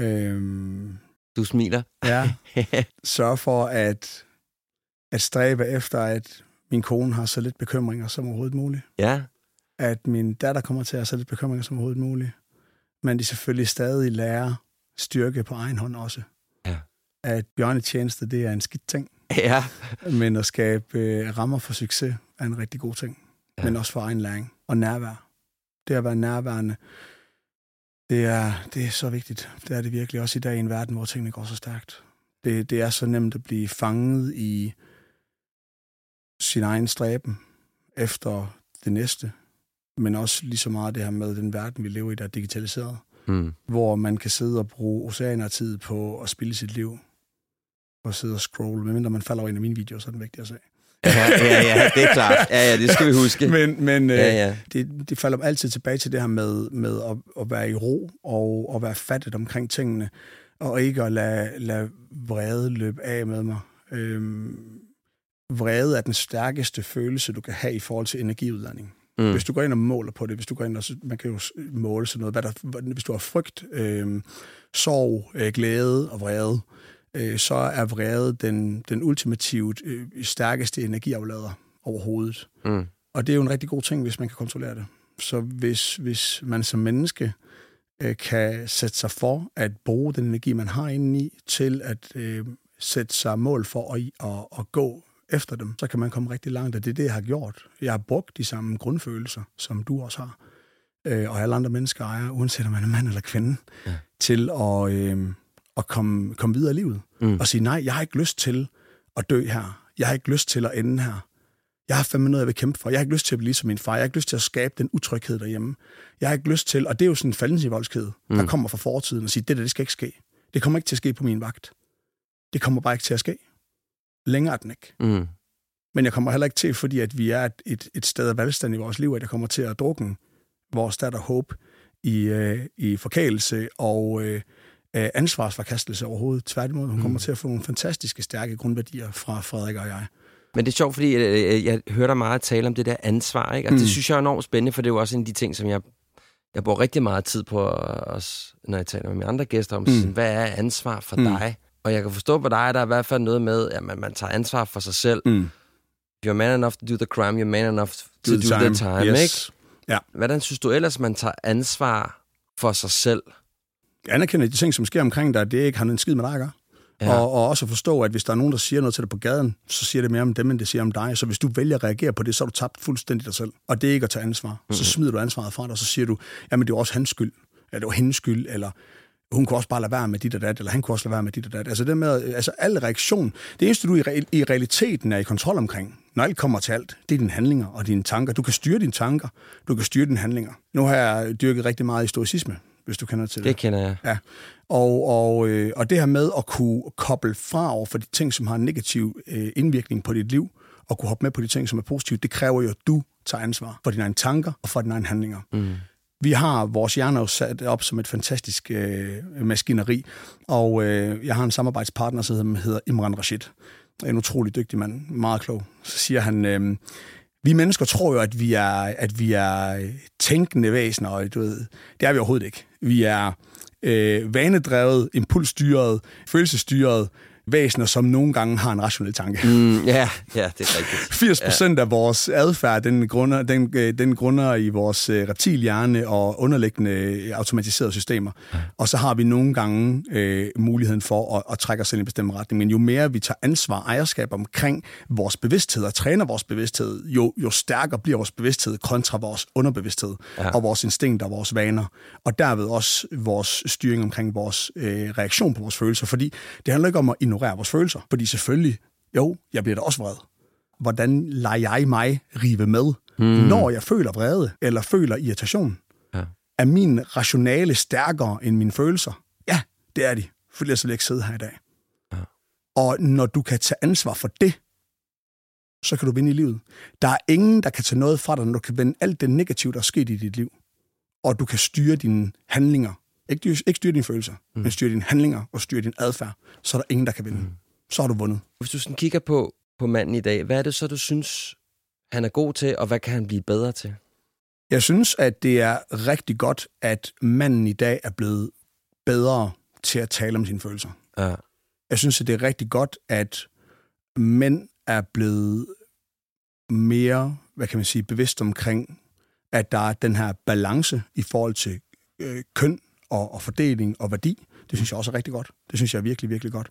Øhm, Du smiler. ja. Sørg for at, at stræbe efter, at min kone har så lidt bekymringer som overhovedet muligt. ja. at min datter kommer til at have så lidt bekymringer som overhovedet muligt. Men de selvfølgelig stadig lærer styrke på egen hånd også. at bjørnetjeneste, det er en skidt ting. Ja. Men at skabe øh, rammer for succes er en rigtig god ting. Ja. Men også for egen læring og nærvær. Det at være nærværende, det er, det er så vigtigt. Det er det virkelig også i dag i en verden, hvor tingene går så stærkt. Det, det er så nemt at blive fanget i sin egen stræben efter det næste, men også lige så meget det her med den verden, vi lever i, der er digitaliseret, mm. hvor man kan sidde og bruge oceaner tid på at spille sit liv, og sidde og scrolle, medmindre man falder over en af mine videoer, så er det vigtigt at se. ja, ja, ja, det er klart. Ja, ja, det skal vi huske. men men ja, ja. Øh, det, det falder altid tilbage til det her med, med at, at være i ro og at være fattet omkring tingene, og ikke at lade, lade vrede løbe af med mig. Øhm, vrede er den stærkeste følelse, du kan have i forhold til energiudladning. Mm. Hvis du går ind og måler på det, hvis du går ind og man kan jo måle sådan noget, hvad der, hvis du har frygt, øh, sorg, øh, glæde og vrede, øh, så er vrede den, den ultimativt øh, stærkeste energiaflader overhovedet. Mm. Og det er jo en rigtig god ting, hvis man kan kontrollere det. Så hvis, hvis man som menneske øh, kan sætte sig for at bruge den energi, man har indeni, til at øh, sætte sig mål for at, at, at gå efter dem, så kan man komme rigtig langt, og det er det, jeg har gjort. Jeg har brugt de samme grundfølelser, som du også har, øh, og alle andre mennesker ejer, uanset om man er mand eller kvinde, ja. til at, øh, at komme, komme videre i livet. Mm. Og sige, nej, jeg har ikke lyst til at dø her. Jeg har ikke lyst til at ende her. Jeg har fandme noget, jeg vil kæmpe for. Jeg har ikke lyst til at blive som min far. Jeg har ikke lyst til at skabe den utryghed derhjemme. Jeg har ikke lyst til, og det er jo sådan en faldensivoldskede, mm. der kommer fra fortiden og siger, det der, det skal ikke ske. Det kommer ikke til at ske på min vagt. Det kommer bare ikke til at ske. Længere er den ikke. Mm. Men jeg kommer heller ikke til, fordi at vi er et, et, et sted af velstand i vores liv, at jeg kommer til at drukke vores datter håb i, øh, i forkælelse og øh, ansvarsforkastelse overhovedet. Tværtimod, hun mm. kommer til at få nogle fantastiske, stærke grundværdier fra Frederik og jeg. Men det er sjovt, fordi øh, øh jeg hører dig meget tale om det der ansvar, ikke? og mm. det synes jeg er enormt spændende, for det er jo også en af de ting, som jeg, jeg bruger rigtig meget tid på, også, når jeg taler med mine andre gæster om, mm. sådan, hvad er ansvar for mm. dig? Og jeg kan forstå på dig, at der er i hvert fald noget med, at man, man tager ansvar for sig selv. Mm. You're man enough to do the crime, you're man enough to do, do the time, the time yes. ikke? Ja. Hvordan synes du ellers, man tager ansvar for sig selv? Jeg anerkender de ting, som sker omkring dig, det ikke har en skid med dig at gøre. Ja. Og, og også forstå, at hvis der er nogen, der siger noget til dig på gaden, så siger det mere om dem, end det siger om dig. Så hvis du vælger at reagere på det, så har du tabt fuldstændig dig selv. Og det er ikke at tage ansvar. Mm-hmm. Så smider du ansvaret fra dig, og så siger du, jamen det er også hans skyld, eller det var hendes skyld, eller hun kunne også bare lade være med dit og dat, eller han kunne også lade være med dit og dat. Altså det med, altså al reaktion, det eneste du i, i realiteten er i kontrol omkring, når alt kommer til alt, det er dine handlinger og dine tanker. Du kan styre dine tanker, du kan styre dine handlinger. Nu har jeg dyrket rigtig meget i stoicisme, hvis du kender til det. Det kender jeg. Ja. Og, og, øh, og det her med at kunne koble fra over for de ting, som har en negativ øh, indvirkning på dit liv, og kunne hoppe med på de ting, som er positive, det kræver jo, at du tager ansvar for dine egne tanker og for dine egne handlinger. Mm. Vi har vores hjerner sat op som et fantastisk øh, maskineri, og øh, jeg har en samarbejdspartner, som hedder Imran Rashid. En utrolig dygtig mand, meget klog. Så siger han, øh, vi mennesker tror jo, at vi er, at vi er tænkende væsener, og du ved, det er vi overhovedet ikke. Vi er øh, vanedrevet, impulsstyret, følelsesstyret, væsener, som nogle gange har en rationel tanke. Mm, ja, ja, det er rigtigt. 80 procent ja. af vores adfærd, den grunder, den, øh, den grunder i vores øh, reptilhjerne og underliggende øh, automatiserede systemer. Ja. Og så har vi nogle gange øh, muligheden for at, at trække os ind i en bestemt retning. Men jo mere vi tager ansvar og ejerskab omkring vores bevidsthed og træner vores bevidsthed, jo, jo stærkere bliver vores bevidsthed kontra vores underbevidsthed ja. og vores instinkter og vores vaner. Og derved også vores styring omkring vores øh, reaktion på vores følelser. Fordi det handler ikke om at ignorere vores følelser. Fordi selvfølgelig, jo, jeg bliver da også vred. Hvordan lader jeg mig rive med, hmm. når jeg føler vrede eller føler irritation? Ja. Er min rationale stærkere end mine følelser? Ja, det er de. For ellers vil jeg ikke sidde her i dag. Ja. Og når du kan tage ansvar for det, så kan du vinde i livet. Der er ingen, der kan tage noget fra dig, når du kan vende alt det negative, der er sket i dit liv. Og du kan styre dine handlinger ikke, ikke styre dine følelser, mm. men styre dine handlinger og styre din adfærd. Så er der ingen, der kan vinde. Mm. Så har du vundet. Hvis du sådan kigger på, på manden i dag, hvad er det så, du synes, han er god til, og hvad kan han blive bedre til? Jeg synes, at det er rigtig godt, at manden i dag er blevet bedre til at tale om sine følelser. Ja. Jeg synes, at det er rigtig godt, at mænd er blevet mere, hvad kan man sige, bevidst omkring, at der er den her balance i forhold til øh, køn og, og fordeling og værdi. Det synes jeg også er rigtig godt. Det synes jeg er virkelig, virkelig godt.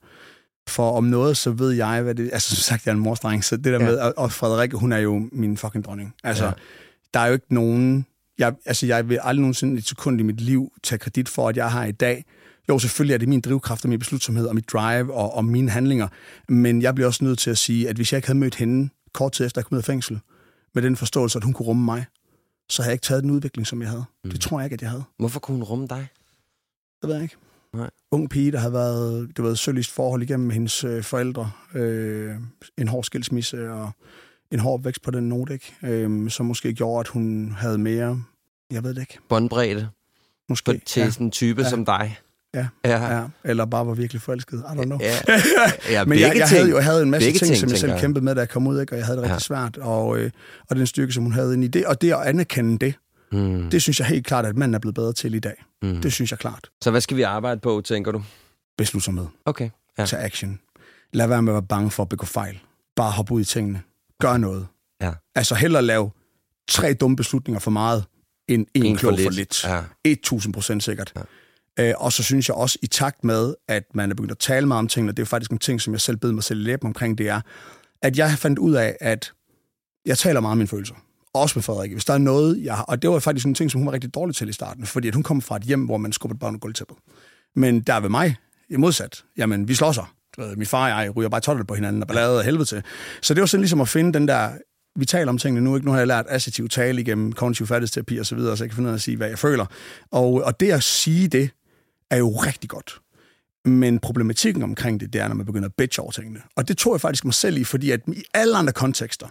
For om noget, så ved jeg, hvad det Altså, som sagt, jeg er en morstreng, så det der ja. med... Og, Frederikke, hun er jo min fucking dronning. Altså, ja. der er jo ikke nogen... Jeg, altså, jeg vil aldrig nogensinde et sekund i mit liv tage kredit for, at jeg har i dag. Jo, selvfølgelig er det min drivkraft og min beslutsomhed og mit drive og, og mine handlinger. Men jeg bliver også nødt til at sige, at hvis jeg ikke havde mødt hende kort tid efter, at jeg kom ud af fængsel, med den forståelse, at hun kunne rumme mig, så havde jeg ikke taget den udvikling, som jeg havde. Mm. Det tror jeg ikke, at jeg havde. Hvorfor kunne hun rumme dig? Det ved jeg ikke. Nej. Ung pige, der har været, det var et sølvist forhold igennem hendes øh, forældre. Øh, en hård skilsmisse og en hård vækst på den note, ikke? Øh, som måske gjorde, at hun havde mere, jeg ved det ikke. Båndbredde? Måske. På, til ja. sådan en type Ja. som dig? Ja. Ja. ja. Eller bare var virkelig forelsket. I don't know. Ja, ja Men jeg, jeg, ting. havde jo jeg havde en masse ting, ting, som jeg selv kæmpede med, da jeg kom ud, ikke? og jeg havde det rigtig Ja. svært. Og, øh, og den styrke, som hun havde inde i det, og det at anerkende det, Mm. det synes jeg helt klart, at manden er blevet bedre til i dag. Mm. Det synes jeg klart. Så hvad skal vi arbejde på, tænker du? Beslutsomhed. Okay. Ja. Tag action. Lad være med at være bange for at begå fejl. Bare hoppe ud i tingene. Gør noget. Ja. Altså hellere lave tre dumme beslutninger for meget, end en, en klog for lidt. Ja. 1000 procent sikkert. Ja. Øh, og så synes jeg også, i takt med, at man er begyndt at tale meget om tingene, det er faktisk en ting, som jeg selv bed mig selv i læben omkring, det er, at jeg har fandt ud af, at jeg taler meget om mine følelser. Også med Frederik. Hvis der er noget, jeg har, og det var faktisk en ting, som hun var rigtig dårlig til i starten, fordi at hun kommer fra et hjem, hvor man skubber et barn og gulvtæppet. Men der ved mig, i modsat, jamen, vi slår sig. Min far og jeg ryger bare toilet på hinanden og ballade af helvede til. Så det var sådan ligesom at finde den der, vi taler om tingene nu, ikke? Nu har jeg lært assertiv tale igennem kognitiv færdighedsterapi og så videre, så jeg kan finde ud af at sige, hvad jeg føler. Og, og det at sige det, er jo rigtig godt. Men problematikken omkring det, det er, når man begynder at bitch over tingene. Og det tog jeg faktisk mig selv i, fordi at i alle andre kontekster,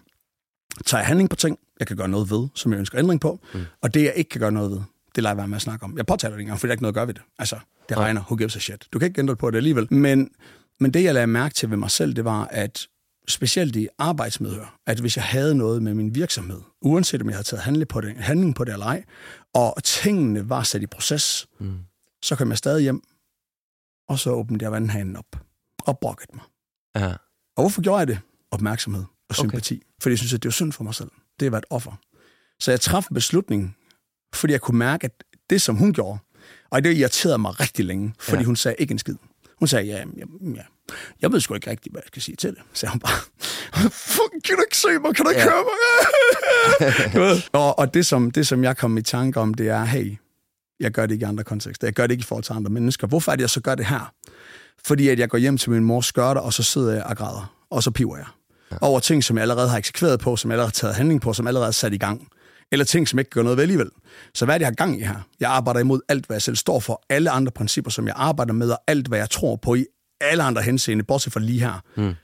tager jeg handling på ting, jeg kan gøre noget ved, som jeg ønsker ændring på, mm. og det, jeg ikke kan gøre noget ved, det lader jeg være med at snakke om. Jeg påtaler det ikke engang, fordi der er ikke noget at gøre ved det. Altså, det Nej. regner, who gives a shit. Du kan ikke ændre på det alligevel. Men, men det, jeg lagde mærke til ved mig selv, det var, at specielt i arbejdsmedhør, at hvis jeg havde noget med min virksomhed, uanset om jeg havde taget handling på det, handling på det eller ej, og tingene var sat i proces, Mm. så kom jeg stadig hjem, og så åbnede jeg vandhanen op og brokkede mig. Ja. Og hvorfor gjorde jeg det? Opmærksomhed og sympati. Okay. Fordi jeg synes, at det var synd for mig selv. Det at være et offer. Så jeg træffede en beslutning, fordi jeg kunne mærke, at det, som hun gjorde, og det irriterede mig rigtig længe, fordi Ja. hun sagde ikke en skid. Hun sagde, ja, ja, ja, jeg ved sgu ikke rigtigt, hvad jeg skal sige til det, sagde hun bare. Fuck, kan du ikke se mig? Kan du ikke Ja. høre mig? Og og det, som, det, som jeg kom i tanke om, det er, hey, jeg gør det ikke i andre kontekster. Jeg gør det ikke i forhold til andre mennesker. Hvorfor er det, jeg så gør det her? Fordi at jeg går hjem til min mors skørter, og så sidder jeg og græder, og så piver jeg. Ja. Over ting, som jeg allerede har eksekveret på, som jeg allerede har taget handling på, som jeg allerede er sat i gang. Eller ting, som ikke gør noget ved alligevel. Så hvad er det, jeg har gang i her? Jeg arbejder imod alt, hvad jeg selv står for. Alle andre principper, som jeg arbejder med, og alt, hvad jeg tror på i alle andre henseende, bortset fra lige her. Mm.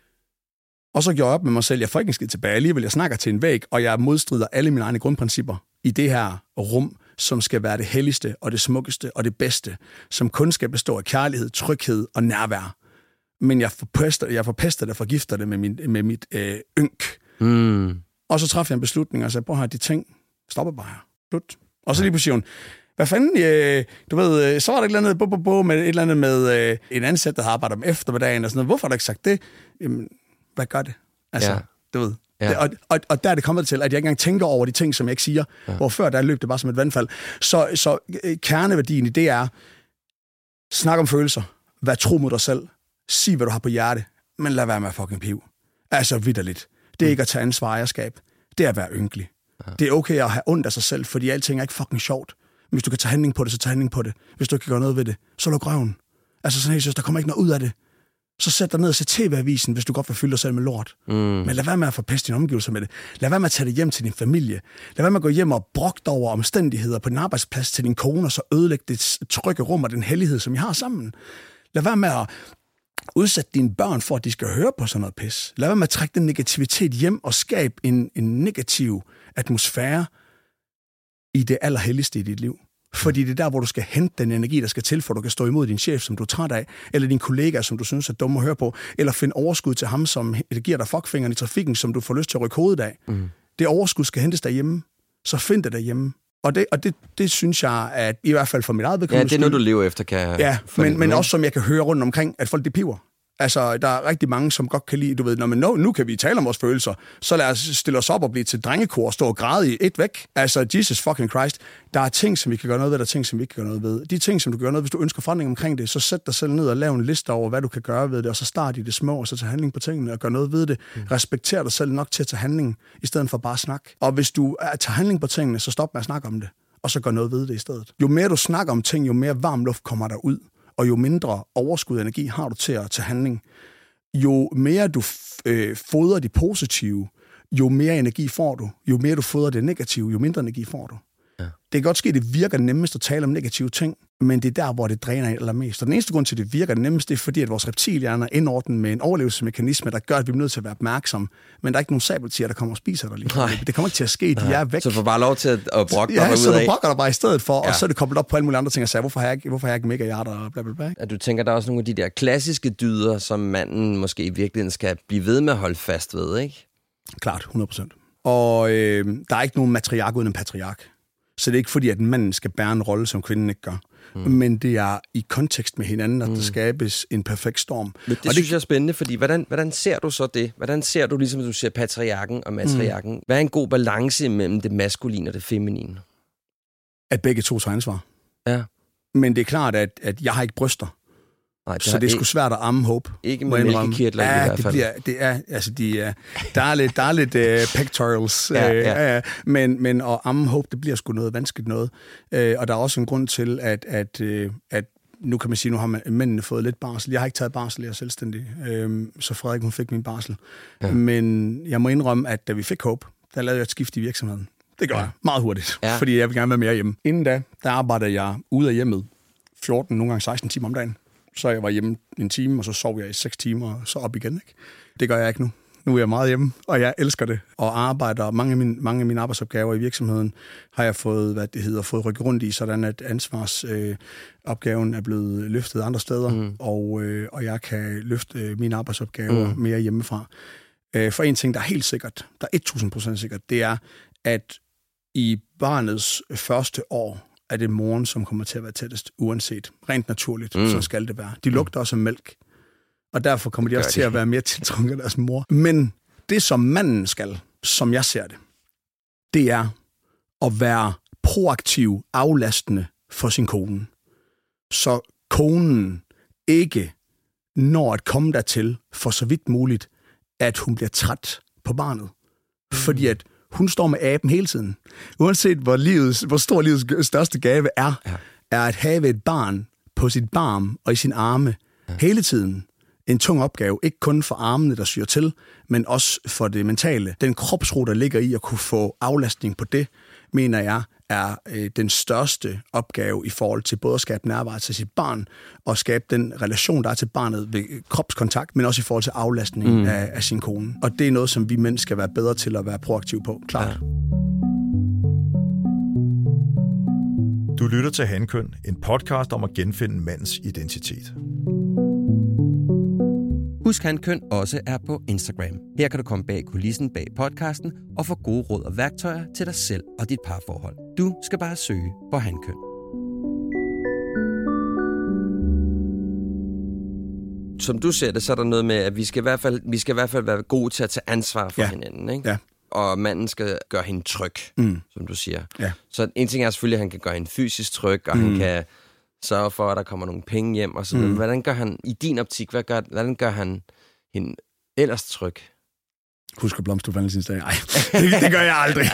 Og så gjorde jeg op med mig selv, jeg får ikke en skid tilbage alligevel. Jeg snakker til en væg, og jeg modstrider alle mine egne grundprincipper i det her rum, som skal være det helligste og det smukkeste og det bedste, som kun skal bestå af kærlighed, tryghed og nærvær. Men jeg forpester, jeg forpester det og forgifter det med, min, med mit øh, ynk. Mm. Og så træffede jeg en beslutning og sagde, prøv at de ting stopper bare her. Slut. Og så lige på siger hvad fanden, øh, du ved, øh, så var der et eller andet, bo, bo, bo, med et eller andet med øh, en ansat, der har arbejdet om eftermiddagen og sådan noget. Hvorfor har du ikke sagt det? Jamen, hvad gør det? Altså, Ja. du ved. Ja. Ja. Og, og, og der er det kommet til, at jeg ikke engang tænker over de ting, som jeg ikke siger. Ja. Hvor før, der løb det bare som et vandfald. Så, så øh, kerneværdien i det er, snak om følelser. Vær tro mod dig selv. Sig, hvad du har på hjerte. Men lad være med at fucking piv. Altså vidderligt. Det er ikke at tage ansvar ejerskab. Det er at være ynkelig. Ja. Det er okay at have ondt af sig selv, fordi alting er ikke fucking sjovt. Men hvis du kan tage handling på det, så tag handling på det. Hvis du ikke kan gøre noget ved det, så luk røven. Altså sådan helt der kommer ikke noget ud af det. Så sæt dig ned og se TV-avisen, hvis du godt vil fylde dig selv med lort. Mm. Men lad være med at forpeste dine omgivelser med det. Lad være med at tage det hjem til din familie. Lad være med at gå hjem og brokte over omstændigheder på din arbejdsplads til din kone, og så ødelægge det trygge rum og den hellighed, som I har sammen. Lad være med at udsætte dine børn for, at de skal høre på sådan noget pis. Lad være med at trække den negativitet hjem og skabe en, en negativ atmosfære i det allerhelligste i dit liv. Fordi det er der, hvor du skal hente den energi, der skal til, for du kan stå imod din chef, som du er træt af, eller din kollega, som du synes er dum at høre på, eller finde overskud til ham, som giver dig fuckfingeren i trafikken, som du får lyst til at rykke hovedet af. Mm. Det overskud skal hentes derhjemme. Så find det derhjemme. Og det, og det, det synes jeg, at i hvert fald for mit eget Ja, vedkommende det er noget, du lever efter, kan Ja, men, men også som jeg kan høre rundt omkring, at folk de piver. Altså, der er rigtig mange, som godt kan lide, du ved, når man nu, nu kan vi tale om vores følelser, så lad os stille os op og blive til drengekor og stå og græde i et væk. Altså, Jesus fucking Christ. Der er ting, som vi kan gøre noget ved, der er ting, som vi ikke kan gøre noget ved. De ting, som du kan gøre noget hvis du ønsker forandring omkring det, så sæt dig selv ned og lav en liste over, hvad du kan gøre ved det, og så start i det små, og så tage handling på tingene og gøre noget ved det. Mm. Respekter dig selv nok til at tage handling, i stedet for bare at snakke. Og hvis du tager handling på tingene, så stop med at snakke om det, og så gør noget ved det i stedet. Jo mere du snakker om ting, jo mere varm luft kommer der ud og jo mindre overskud energi har du til at tage handling jo mere du øh, fodrer de positive, jo mere energi får du. Jo mere du fodrer det negative, jo mindre energi får du. Ja. Det kan godt ske, at det virker nemmest at tale om negative ting, men det er der, hvor det dræner ind allermest. Og den eneste grund til, at det virker nemmest, det er fordi, at vores reptilhjerner er indordnet med en overlevelsesmekanisme, der gør, at vi er nødt til at være opmærksom. Men der er ikke nogen sabeltiger, der kommer og spiser dig lige. Nej. Det kommer ikke til at ske. De Nej. er væk. Så du får bare lov til at, at brokke dig ja, så du brokker dig bare i stedet for, ja. og så er det koblet op på alle mulige andre ting, og siger, hvorfor har jeg ikke, hvorfor har jeg ikke mega hjerter og bla bla bla. At du tænker, der er også nogle af de der klassiske dyder, som manden måske i virkeligheden skal blive ved med at holde fast ved, ikke? Klart, 100 procent. Og øh, der er ikke nogen matriark uden en patriark. Så det er ikke fordi, at manden skal bære en rolle, som kvinden ikke gør. Mm. Men det er i kontekst med hinanden, at mm. der skabes en perfekt storm. Men det, og synes det jeg er spændende, fordi hvordan, hvordan ser du så det? Hvordan ser du, ligesom du ser patriarken og matriarken? Mm. Hvad er en god balance mellem det maskuline og det feminine? At begge to tager ansvar. Ja. Men det er klart, at, at jeg har ikke bryster. Nej, det så det er sgu svært at amme håb. Ikke med mælkekirtler ja, i hvert fald. Det, bliver, det er, altså de er, der er lidt, der er lidt uh, pectorals, ja, uh, ja. Uh, men, men at amme håb, det bliver sgu noget vanskeligt noget. Uh, og der er også en grund til, at, at, uh, at nu kan man sige, nu har man, mændene fået lidt barsel. Jeg har ikke taget barsel, jeg er selvstændig. Uh, så Frederik, hun fik min barsel. Ja. Men jeg må indrømme, at da vi fik håb, der lavede jeg et skift i virksomheden. Det gør ja. jeg meget hurtigt, ja. fordi jeg vil gerne være mere hjemme. Inden da, der arbejdede jeg ude af hjemmet 14, nogle gange 16 timer om dagen så jeg var hjemme en time, og så sov jeg i seks timer, og så op igen. Ikke? Det gør jeg ikke nu. Nu er jeg meget hjemme, og jeg elsker det. Og arbejder, mange af mine, mange af mine arbejdsopgaver i virksomheden har jeg fået, hvad det hedder, fået rykket rundt i, sådan at ansvarsopgaven øh, er blevet løftet andre steder, mm. og, øh, og jeg kan løfte øh, mine arbejdsopgaver mm. mere hjemmefra. Øh, for en ting, der er helt sikkert, der er 1000% sikkert, det er, at i barnets første år, er det moren, som kommer til at være tættest, uanset. Rent naturligt, mm. så skal det være. De lugter også af mælk, og derfor kommer de også til at være mere tiltrukket af deres mor. Men det, som manden skal, som jeg ser det, det er at være proaktiv, aflastende for sin kone. Så konen ikke når at komme dertil for så vidt muligt, at hun bliver træt på barnet. Mm. Fordi at hun står med aben hele tiden. Uanset hvor, livets, hvor stor livets største gave er, ja. er at have et barn på sit barm og i sin arme ja. hele tiden. En tung opgave, ikke kun for armene, der syr til, men også for det mentale. Den kropsro, der ligger i at kunne få aflastning på det, mener jeg, er øh, den største opgave i forhold til både at skabe nærvær til sit barn og skabe den relation, der er til barnet ved kropskontakt, men også i forhold til aflastning mm. af, af sin kone. Og det er noget, som vi mænd skal være bedre til at være proaktive på, klart. Ja. Du lytter til Handkøn, en podcast om at genfinde mandens identitet. Husk, han køn også er på Instagram. Her kan du komme bag kulissen bag podcasten og få gode råd og værktøjer til dig selv og dit parforhold. Du skal bare søge på Hankøn. Som du ser det, så er der noget med, at vi skal i hvert fald, vi skal i hvert fald være gode til at tage ansvar for ja. hinanden. Ikke? Ja. Og manden skal gøre hende tryg, mm. som du siger. Ja. Så en ting er selvfølgelig, at han kan gøre hende fysisk tryg, og mm. han kan sørge for, at der kommer nogle penge hjem og sådan mm. Hvordan gør han, i din optik, hvad gør, hvordan gør han hende ellers tryg? Husk at blomstre valentinsdag. Nej, det, det gør jeg aldrig.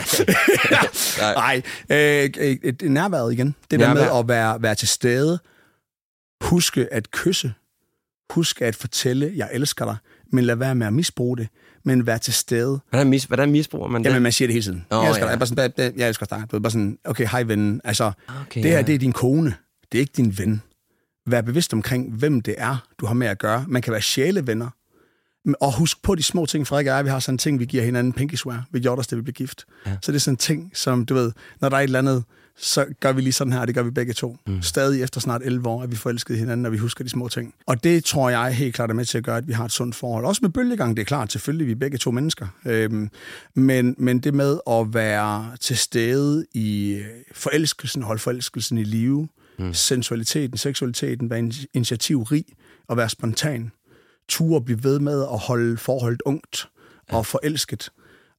Nej, øh, øh, nærværet igen. Det der med at være, være til stede. Huske at kysse. Huske at fortælle, jeg elsker dig. Men lad være med at misbruge det. Men vær til stede. Hvordan, mis, hvordan misbruger man det? Jamen, man siger det hele tiden. Oh, jeg elsker ja. dig. Jeg, bare sådan, jeg elsker dig. Du er bare sådan, okay, hej ven. Altså, okay, det her, ja. det er din kone. Det er ikke din ven. Vær bevidst omkring, hvem det er, du har med at gøre. Man kan være sjælevenner. Og husk på de små ting, Frederik og jeg, vi har sådan en ting, vi giver hinanden pinky swear. Vi gjorde os, da vi blev gift. Ja. Så det er sådan en ting, som du ved, når der er et eller andet, så gør vi lige sådan her, og det gør vi begge to. Mm. Stadig efter snart 11 år, at vi forelskede hinanden, og vi husker de små ting. Og det tror jeg helt klart er med til at gøre, at vi har et sundt forhold. Også med bølgegang, det er klart, selvfølgelig, vi er begge to mennesker. Øhm, men, men det med at være til stede i forelskelsen, holde forelskelsen i live, mm. sensualiteten, seksualiteten, være initiativrig og være spontan, ture blive ved med at holde forholdet ungt og forelsket.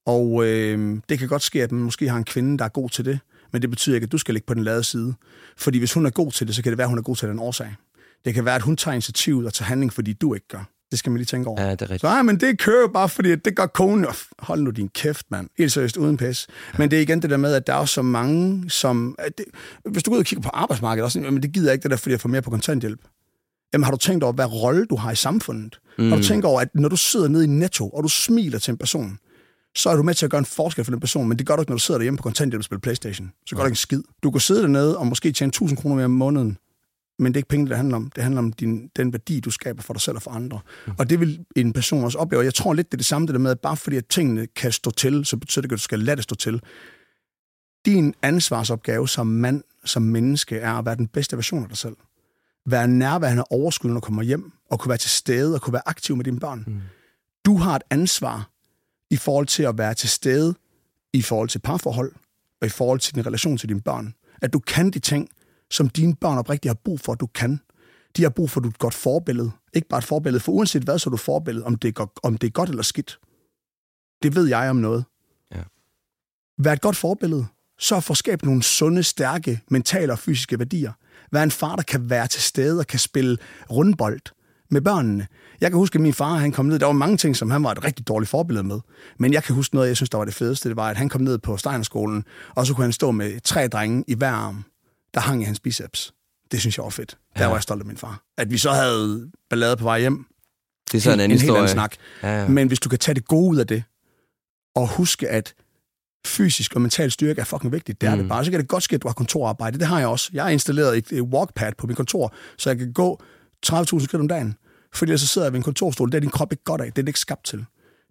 Og øh, det kan godt ske, at man måske har en kvinde, der er god til det, men det betyder ikke, at du skal ligge på den lade side. Fordi hvis hun er god til det, så kan det være, at hun er god til den årsag. Det kan være, at hun tager initiativ og tager handling, fordi du ikke gør. Det skal man lige tænke over. Ja, det er rigtigt. Så, nej, men det kører bare, fordi det gør konen. Hold nu din kæft, mand. Helt seriøst, uden pis. Men det er igen det der med, at der er så mange, som... Det, hvis du går ud og kigger på arbejdsmarkedet, også, men det gider jeg ikke det der, fordi jeg får mere på kontanthjælp. Jamen har du tænkt over, hvad rolle du har i samfundet? Mm. Har du tænkt over, at når du sidder nede i Netto, og du smiler til en person, så er du med til at gøre en forskel for den person, men det gør du ikke, når du sidder derhjemme på kontanthjælp og spiller Playstation. Så gør du ikke en skid. Du kan sidde dernede og måske tjene 1000 kroner mere om måneden, men det er ikke penge, det handler om. Det handler om din, den værdi, du skaber for dig selv og for andre. Mm. Og det vil en person også opleve. Jeg tror lidt, det er det samme det der med, at bare fordi at tingene kan stå til, så betyder det at du skal lade det stå til. Din ansvarsopgave som mand, som menneske, er at være den bedste version af dig selv. Være nærværende og overskud, når du kommer hjem, og kunne være til stede og kunne være aktiv med dine børn. Mm. Du har et ansvar i forhold til at være til stede, i forhold til parforhold, og i forhold til din relation til dine børn. At du kan de ting, som dine børn oprigtigt har brug for, at du kan. De har brug for, at du er et godt forbillede. Ikke bare et forbillede, for uanset hvad, så er du forbillede, om det er, om det er godt eller skidt. Det ved jeg om noget. Ja. Vær et godt forbillede. Så for at skabe nogle sunde, stærke, mentale og fysiske værdier. Vær en far, der kan være til stede og kan spille rundbold med børnene. Jeg kan huske, at min far han kom ned. Der var mange ting, som han var et rigtig dårligt forbillede med. Men jeg kan huske noget, jeg synes, der var det fedeste. Det var, at han kom ned på Steinerskolen, og så kunne han stå med tre drenge i hver arm der hang i hans biceps. Det synes jeg var fedt. Der ja. var jeg stolt af min far. At vi så havde ballade på vej hjem. Det er så en, en anden en historie. Helt anden snak. Ja, ja. Men hvis du kan tage det gode ud af det, og huske, at fysisk og mental styrke er fucking vigtigt. Det er mm. det bare. Så kan det godt ske, at du har kontorarbejde. Det har jeg også. Jeg har installeret et, et walkpad på min kontor, så jeg kan gå 30.000 skridt om dagen. Fordi ellers så sidder jeg ved en kontorstol. Det er din krop ikke godt af. Det er det ikke skabt til.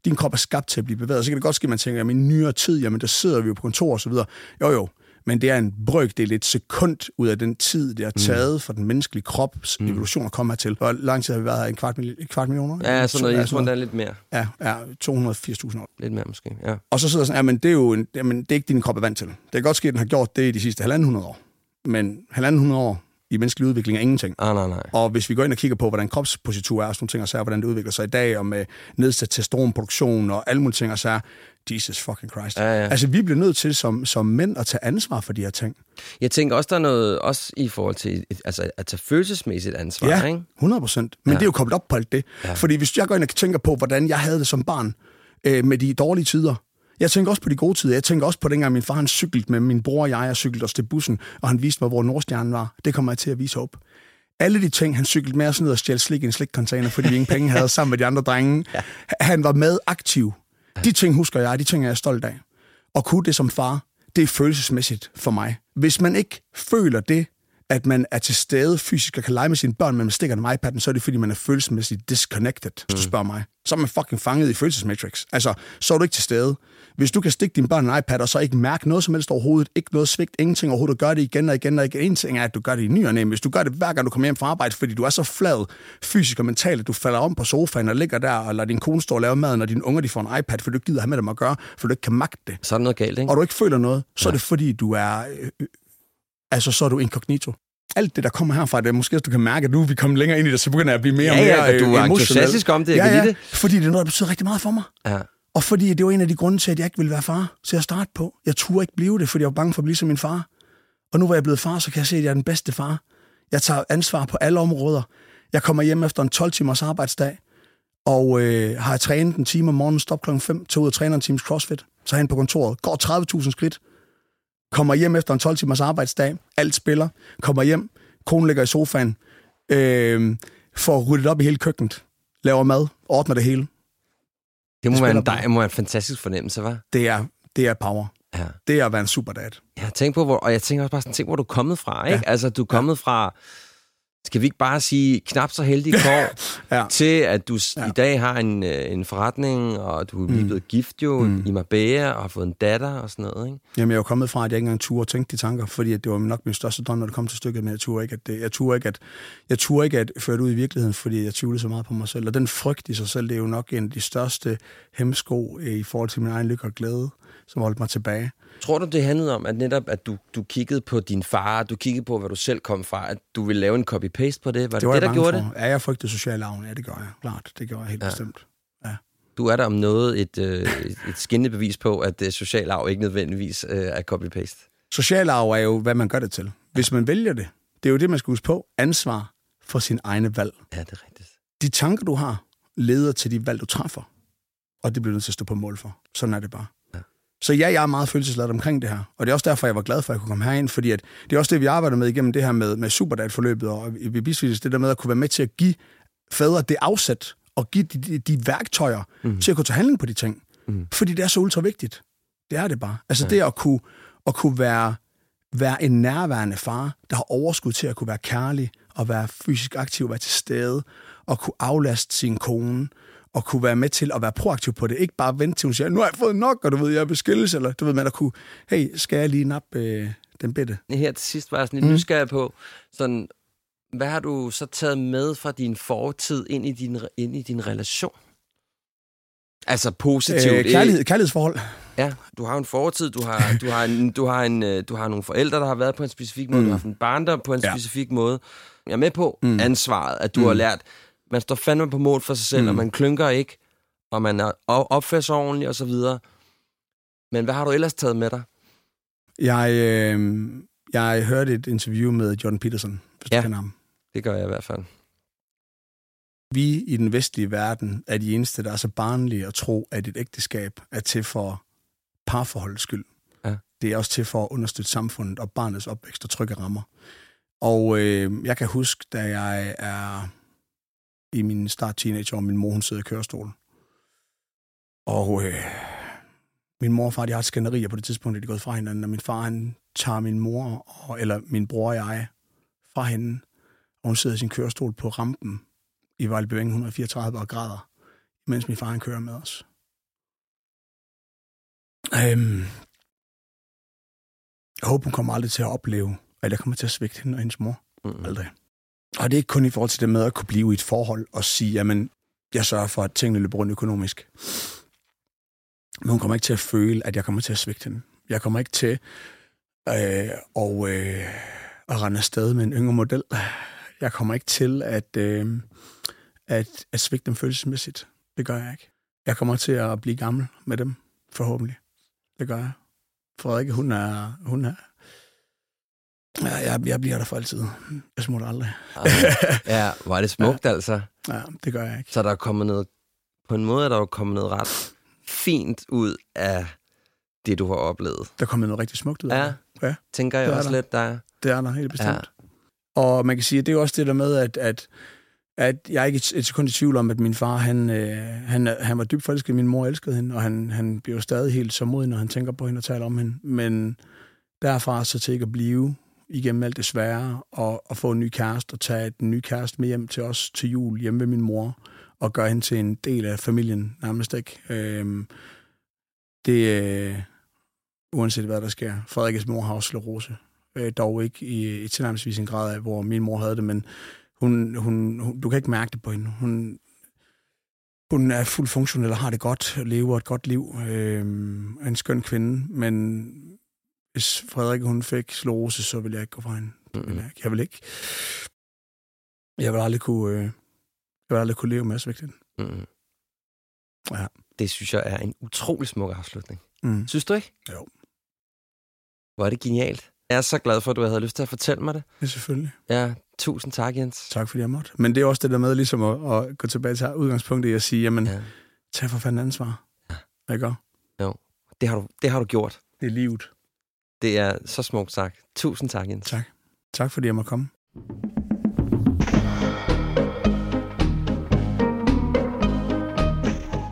Din krop er skabt til at blive bevæget. Så kan det godt ske, at man tænker, at i nyere tid, jamen der sidder vi jo på kontor og så videre. Jo jo, men det er en brøkdel, et sekund ud af den tid, det har mm. taget mm. for den menneskelige krops mm. evolution at komme hertil. Hvor lang tid har vi været her? En kvart, en kvart millioner? Ja, sådan noget. Jeg tror, det er lidt mere. Ja, ja 280.000 år. Lidt mere måske, ja. Og så sidder sådan, ja, men det er jo en, jamen, det er ikke din krop er vant til. Det kan godt ske, at den har gjort det i de sidste halvanden hundrede år. Men halvanden hundrede år i menneskelig udvikling er ingenting. Ah, nej, nej. Og hvis vi går ind og kigger på, hvordan kropspositur er, og sådan nogle ting, og så er, hvordan det udvikler sig i dag, og med nedsat testosteronproduktion og alle mulige ting, og så er, Jesus fucking Christ. Ja, ja. Altså, vi bliver nødt til som, som mænd at tage ansvar for de her ting. Jeg tænker også, der er noget også i forhold til altså, at tage følelsesmæssigt ansvar, ja, ikke? 100 procent. Men ja. det er jo koblet op på alt det. Ja. Fordi hvis jeg går ind og tænker på, hvordan jeg havde det som barn øh, med de dårlige tider, jeg tænker også på de gode tider. Jeg tænker også på dengang min far han cyklede med min bror og jeg, og cyklede os til bussen, og han viste mig, hvor Nordstjernen var. Det kommer jeg til at vise op. Alle de ting, han cyklede med os ned og stjælte slik i en slikcontainer, fordi vi ingen penge havde sammen med de andre drenge. Ja. Han var med aktiv. De ting husker jeg, de ting er jeg stolt af. Og kunne det som far, det er følelsesmæssigt for mig. Hvis man ikke føler det, at man er til stede fysisk og kan lege med sine børn, men man stikker den iPad'en, så er det fordi, man er følelsesmæssigt disconnected, hvis du mm. spørger mig. Så er man fucking fanget i følelsesmatrix. Altså, så er du ikke til stede. Hvis du kan stikke din børn en iPad, og så ikke mærke noget som helst overhovedet, ikke noget svigt, ingenting overhovedet, og gøre det igen og igen og igen. En ting er, at du gør det i ny og næ, hvis du gør det hver gang, du kommer hjem fra arbejde, fordi du er så flad fysisk og mentalt, at du falder om på sofaen og ligger der, og lader din kone stå og lave mad, når dine unger de får en iPad, for du ikke gider have med dem at gøre, for du ikke kan magte det. Så er noget galt, ikke? Og du ikke føler noget, så ja. er det fordi, du er... Øh, øh, altså, så er du inkognito alt det, der kommer herfra, det er måske, at du kan mærke, at nu er vi kommet længere ind i det, så begynder jeg at blive mere ja, og mere ja, du er entusiastisk om det, jeg ja, ja, det. fordi det er noget, der betyder rigtig meget for mig. Ja. Og fordi det var en af de grunde til, at jeg ikke ville være far til at starte på. Jeg turde ikke blive det, fordi jeg var bange for at blive som min far. Og nu hvor jeg er blevet far, så kan jeg se, at jeg er den bedste far. Jeg tager ansvar på alle områder. Jeg kommer hjem efter en 12 timers arbejdsdag, og øh, har jeg trænet en time om morgenen, stop klokken 5, tager ud og træner en times crossfit, så hen på kontoret, går 30.000 skridt, kommer hjem efter en 12 timers arbejdsdag, alt spiller, kommer hjem, konen ligger i sofaen, øh, får ryddet op i hele køkkenet, laver mad, ordner det hele, det må, være en, dej, må være en fantastisk fornemmelse, var? Det er, det er power. Ja. Det er at være en superdad. Jeg tænker på, hvor, og jeg tænker også bare sådan, tænk, hvor du er kommet fra, ikke? Ja. Altså, du er kommet ja. fra skal vi ikke bare sige knap så heldig kår, ja. til at du ja. i dag har en, øh, en forretning, og du er mm. blevet gift jo mm. i Marbella, og har fået en datter og sådan noget, ikke? Jamen, jeg er jo kommet fra, at jeg ikke engang turde tænke de tanker, fordi det var nok min største drøm, når det kom til stykket, men jeg turde ikke, at, det, jeg turde ikke, at, jeg turde ikke at føre det ud i virkeligheden, fordi jeg tvivlede så meget på mig selv. Og den frygt i sig selv, det er jo nok en af de største hemsko i forhold til min egen lykke og glæde, som holdt mig tilbage. Tror du, det handlede om, at netop at du, du kiggede på din far, du kiggede på, hvad du selv kom fra, at du ville lave en copy copy-paste på det? Var det Det var det, der gjorde for. Ja, jeg frygtede social arven. Ja, det gør jeg. Klart, det gør jeg helt Ja. ja. bestemt. det? Du er der om noget et, øh, et, et skinnende bevis på, at øh, social arv ikke nødvendigvis øh, er copy-paste. Social arv er jo, hvad man gør det til. Hvis man vælger det, det er jo det, man skal huske på. Ansvar for sin egne valg. Ja, det er rigtigt. De tanker, du har, leder til de valg, du træffer. Og det bliver du nødt til at stå på mål for. Sådan er det bare. Så ja, jeg er meget følelsesladet omkring det her. Og det er også derfor, jeg var glad for, at jeg kunne komme herind, fordi at det er også det, vi arbejder med igennem det her med, med Superdate-forløbet og i det der med at kunne være med til at give fædre det afsæt og give de, de, de værktøjer mm. til at kunne tage handling på de ting. Mm. Fordi det er så ultra vigtigt. Det er det bare. Altså ja. det at kunne, at kunne være, være en nærværende far, der har overskud til at kunne være kærlig og være fysisk aktiv, være til stede og kunne aflaste sin kone og kunne være med til at være proaktiv på det. Ikke bare vente til, hun siger, nu har jeg fået nok, og du ved, jeg er beskilles, eller du ved, man at kunne, hey, skal jeg lige nappe øh, den bitte? Her til sidst var jeg sådan lidt mm. nysgerrig på, sådan, hvad har du så taget med fra din fortid ind i din, ind i din relation? Altså positivt. Øh, kærlighed, kærlighedsforhold. Ja, du har en fortid, du har, du har, en, du har, en, øh, du har nogle forældre, der har været på en specifik måde, mm. du har haft en barndom på en Ja. specifik måde. Jeg er med på mm. Mm. ansvaret, at du Mm. har lært, man står fandme på mål for sig selv, mm. og man klynker ikke, og man er op- opfører sig ordentligt og så videre. Men hvad har du ellers taget med dig? Jeg, øh, jeg hørte et interview med Jordan Peterson, hvis Ja. du kender ham. Det gør jeg i hvert fald. Vi i den vestlige verden er de eneste, der er så barnlige at tro, at et ægteskab er til for parforholdets skyld. Ja. Det er også til for at understøtte samfundet og barnets opvækst og trygge rammer. Og øh, jeg kan huske, da jeg er i min start teenageår, min mor hun sidder i kørestol. Og øh, min mor og far, de har et skænderi, og på det tidspunkt er de gået fra hinanden, og min far, han tager min mor, og, eller min bror og jeg, fra hende, og hun sidder i sin kørestol på rampen i Vejlebøving 134 og græder, mens min far han kører med os. Øhm, jeg håber, hun kommer aldrig til at opleve, at jeg kommer til at svigte hende og hendes mor. Mm. Aldrig. Og det er ikke kun i forhold til det med at kunne blive i et forhold og sige, jamen, jeg sørger for, at tingene løber rundt økonomisk. Men hun kommer ikke til at føle, at jeg kommer til at svigte hende. Jeg kommer ikke til øh, og, øh, at rende afsted med en yngre model. Jeg kommer ikke til at, øh, at, at svigte dem følelsesmæssigt. Det gør jeg ikke. Jeg kommer til at blive gammel med dem, forhåbentlig. Det gør jeg. Frederik, hun er... Hun er ja, jeg, jeg bliver der for altid. Jeg smutter aldrig. ja, hvor det smukt ja. altså. Ja, det gør jeg ikke. Så der er kommet noget, på en måde er der jo kommet noget ret fint ud af det, du har oplevet. Der kommer noget rigtig smukt ud af Ja, det. Ja, tænker jeg det er også der. lidt, der det er der helt bestemt. Ja. Og man kan sige, at det er jo også det der med, at, at, at jeg er ikke et, et sekund i tvivl om, at min far, han, øh, han, er- han var dybt forelsket, min mor elskede hende, og han, han bliver jo stadig helt så modig, når han tænker på hende og taler om hende. Men derfra så til ikke at blive igennem alt det svære, og, og få en ny kæreste, og tage den nye kæreste med hjem til os til jul hjemme ved min mor, og gøre hende til en del af familien, nærmest ikke. Øhm, det, øh, uanset hvad der sker. Frederikkes mor har også sklerose. Øh, dog ikke i, i tilnærmelsesvis en grad af, hvor min mor havde det, men hun, hun, hun, du kan ikke mærke det på hende. Hun, hun er fuldt funktionel og har det godt, lever et godt liv. Øh, er en skøn kvinde, men hvis Frederik hun fik sklerose, så ville jeg ikke gå fra hende. Ville jeg, jeg vil ikke. Jeg vil aldrig kunne, øh, jeg vil aldrig kunne leve med at hende. Mm. Ja. Det synes jeg er en utrolig smuk afslutning. Mm. Synes du ikke? Jo. Hvor er det genialt. Jeg er så glad for, at du havde lyst til at fortælle mig det. Ja, selvfølgelig. Ja, tusind tak, Jens. Tak fordi jeg måtte. Men det er også det der med ligesom at, at gå tilbage til udgangspunktet i at sige, jamen, ja. Tag for fanden ansvar. Ja. Ikke? det har, du, det har du gjort. Det er livet. Det er så smukt sagt. Tusind tak, Jens. Tak. Tak fordi jeg måtte komme.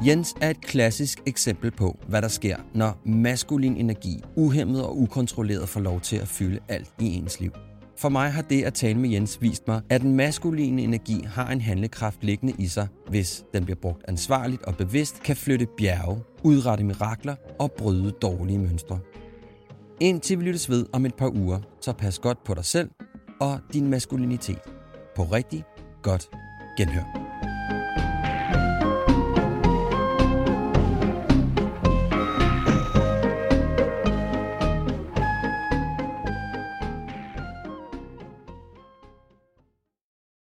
Jens er et klassisk eksempel på, hvad der sker, når maskulin energi, uhemmet og ukontrolleret, får lov til at fylde alt i ens liv. For mig har det at tale med Jens vist mig, at den maskuline energi har en handlekraft liggende i sig, hvis den bliver brugt ansvarligt og bevidst, kan flytte bjerge, udrette mirakler og bryde dårlige mønstre. Indtil vi lyttes ved om et par uger, så pas godt på dig selv og din maskulinitet. På rigtig godt genhør.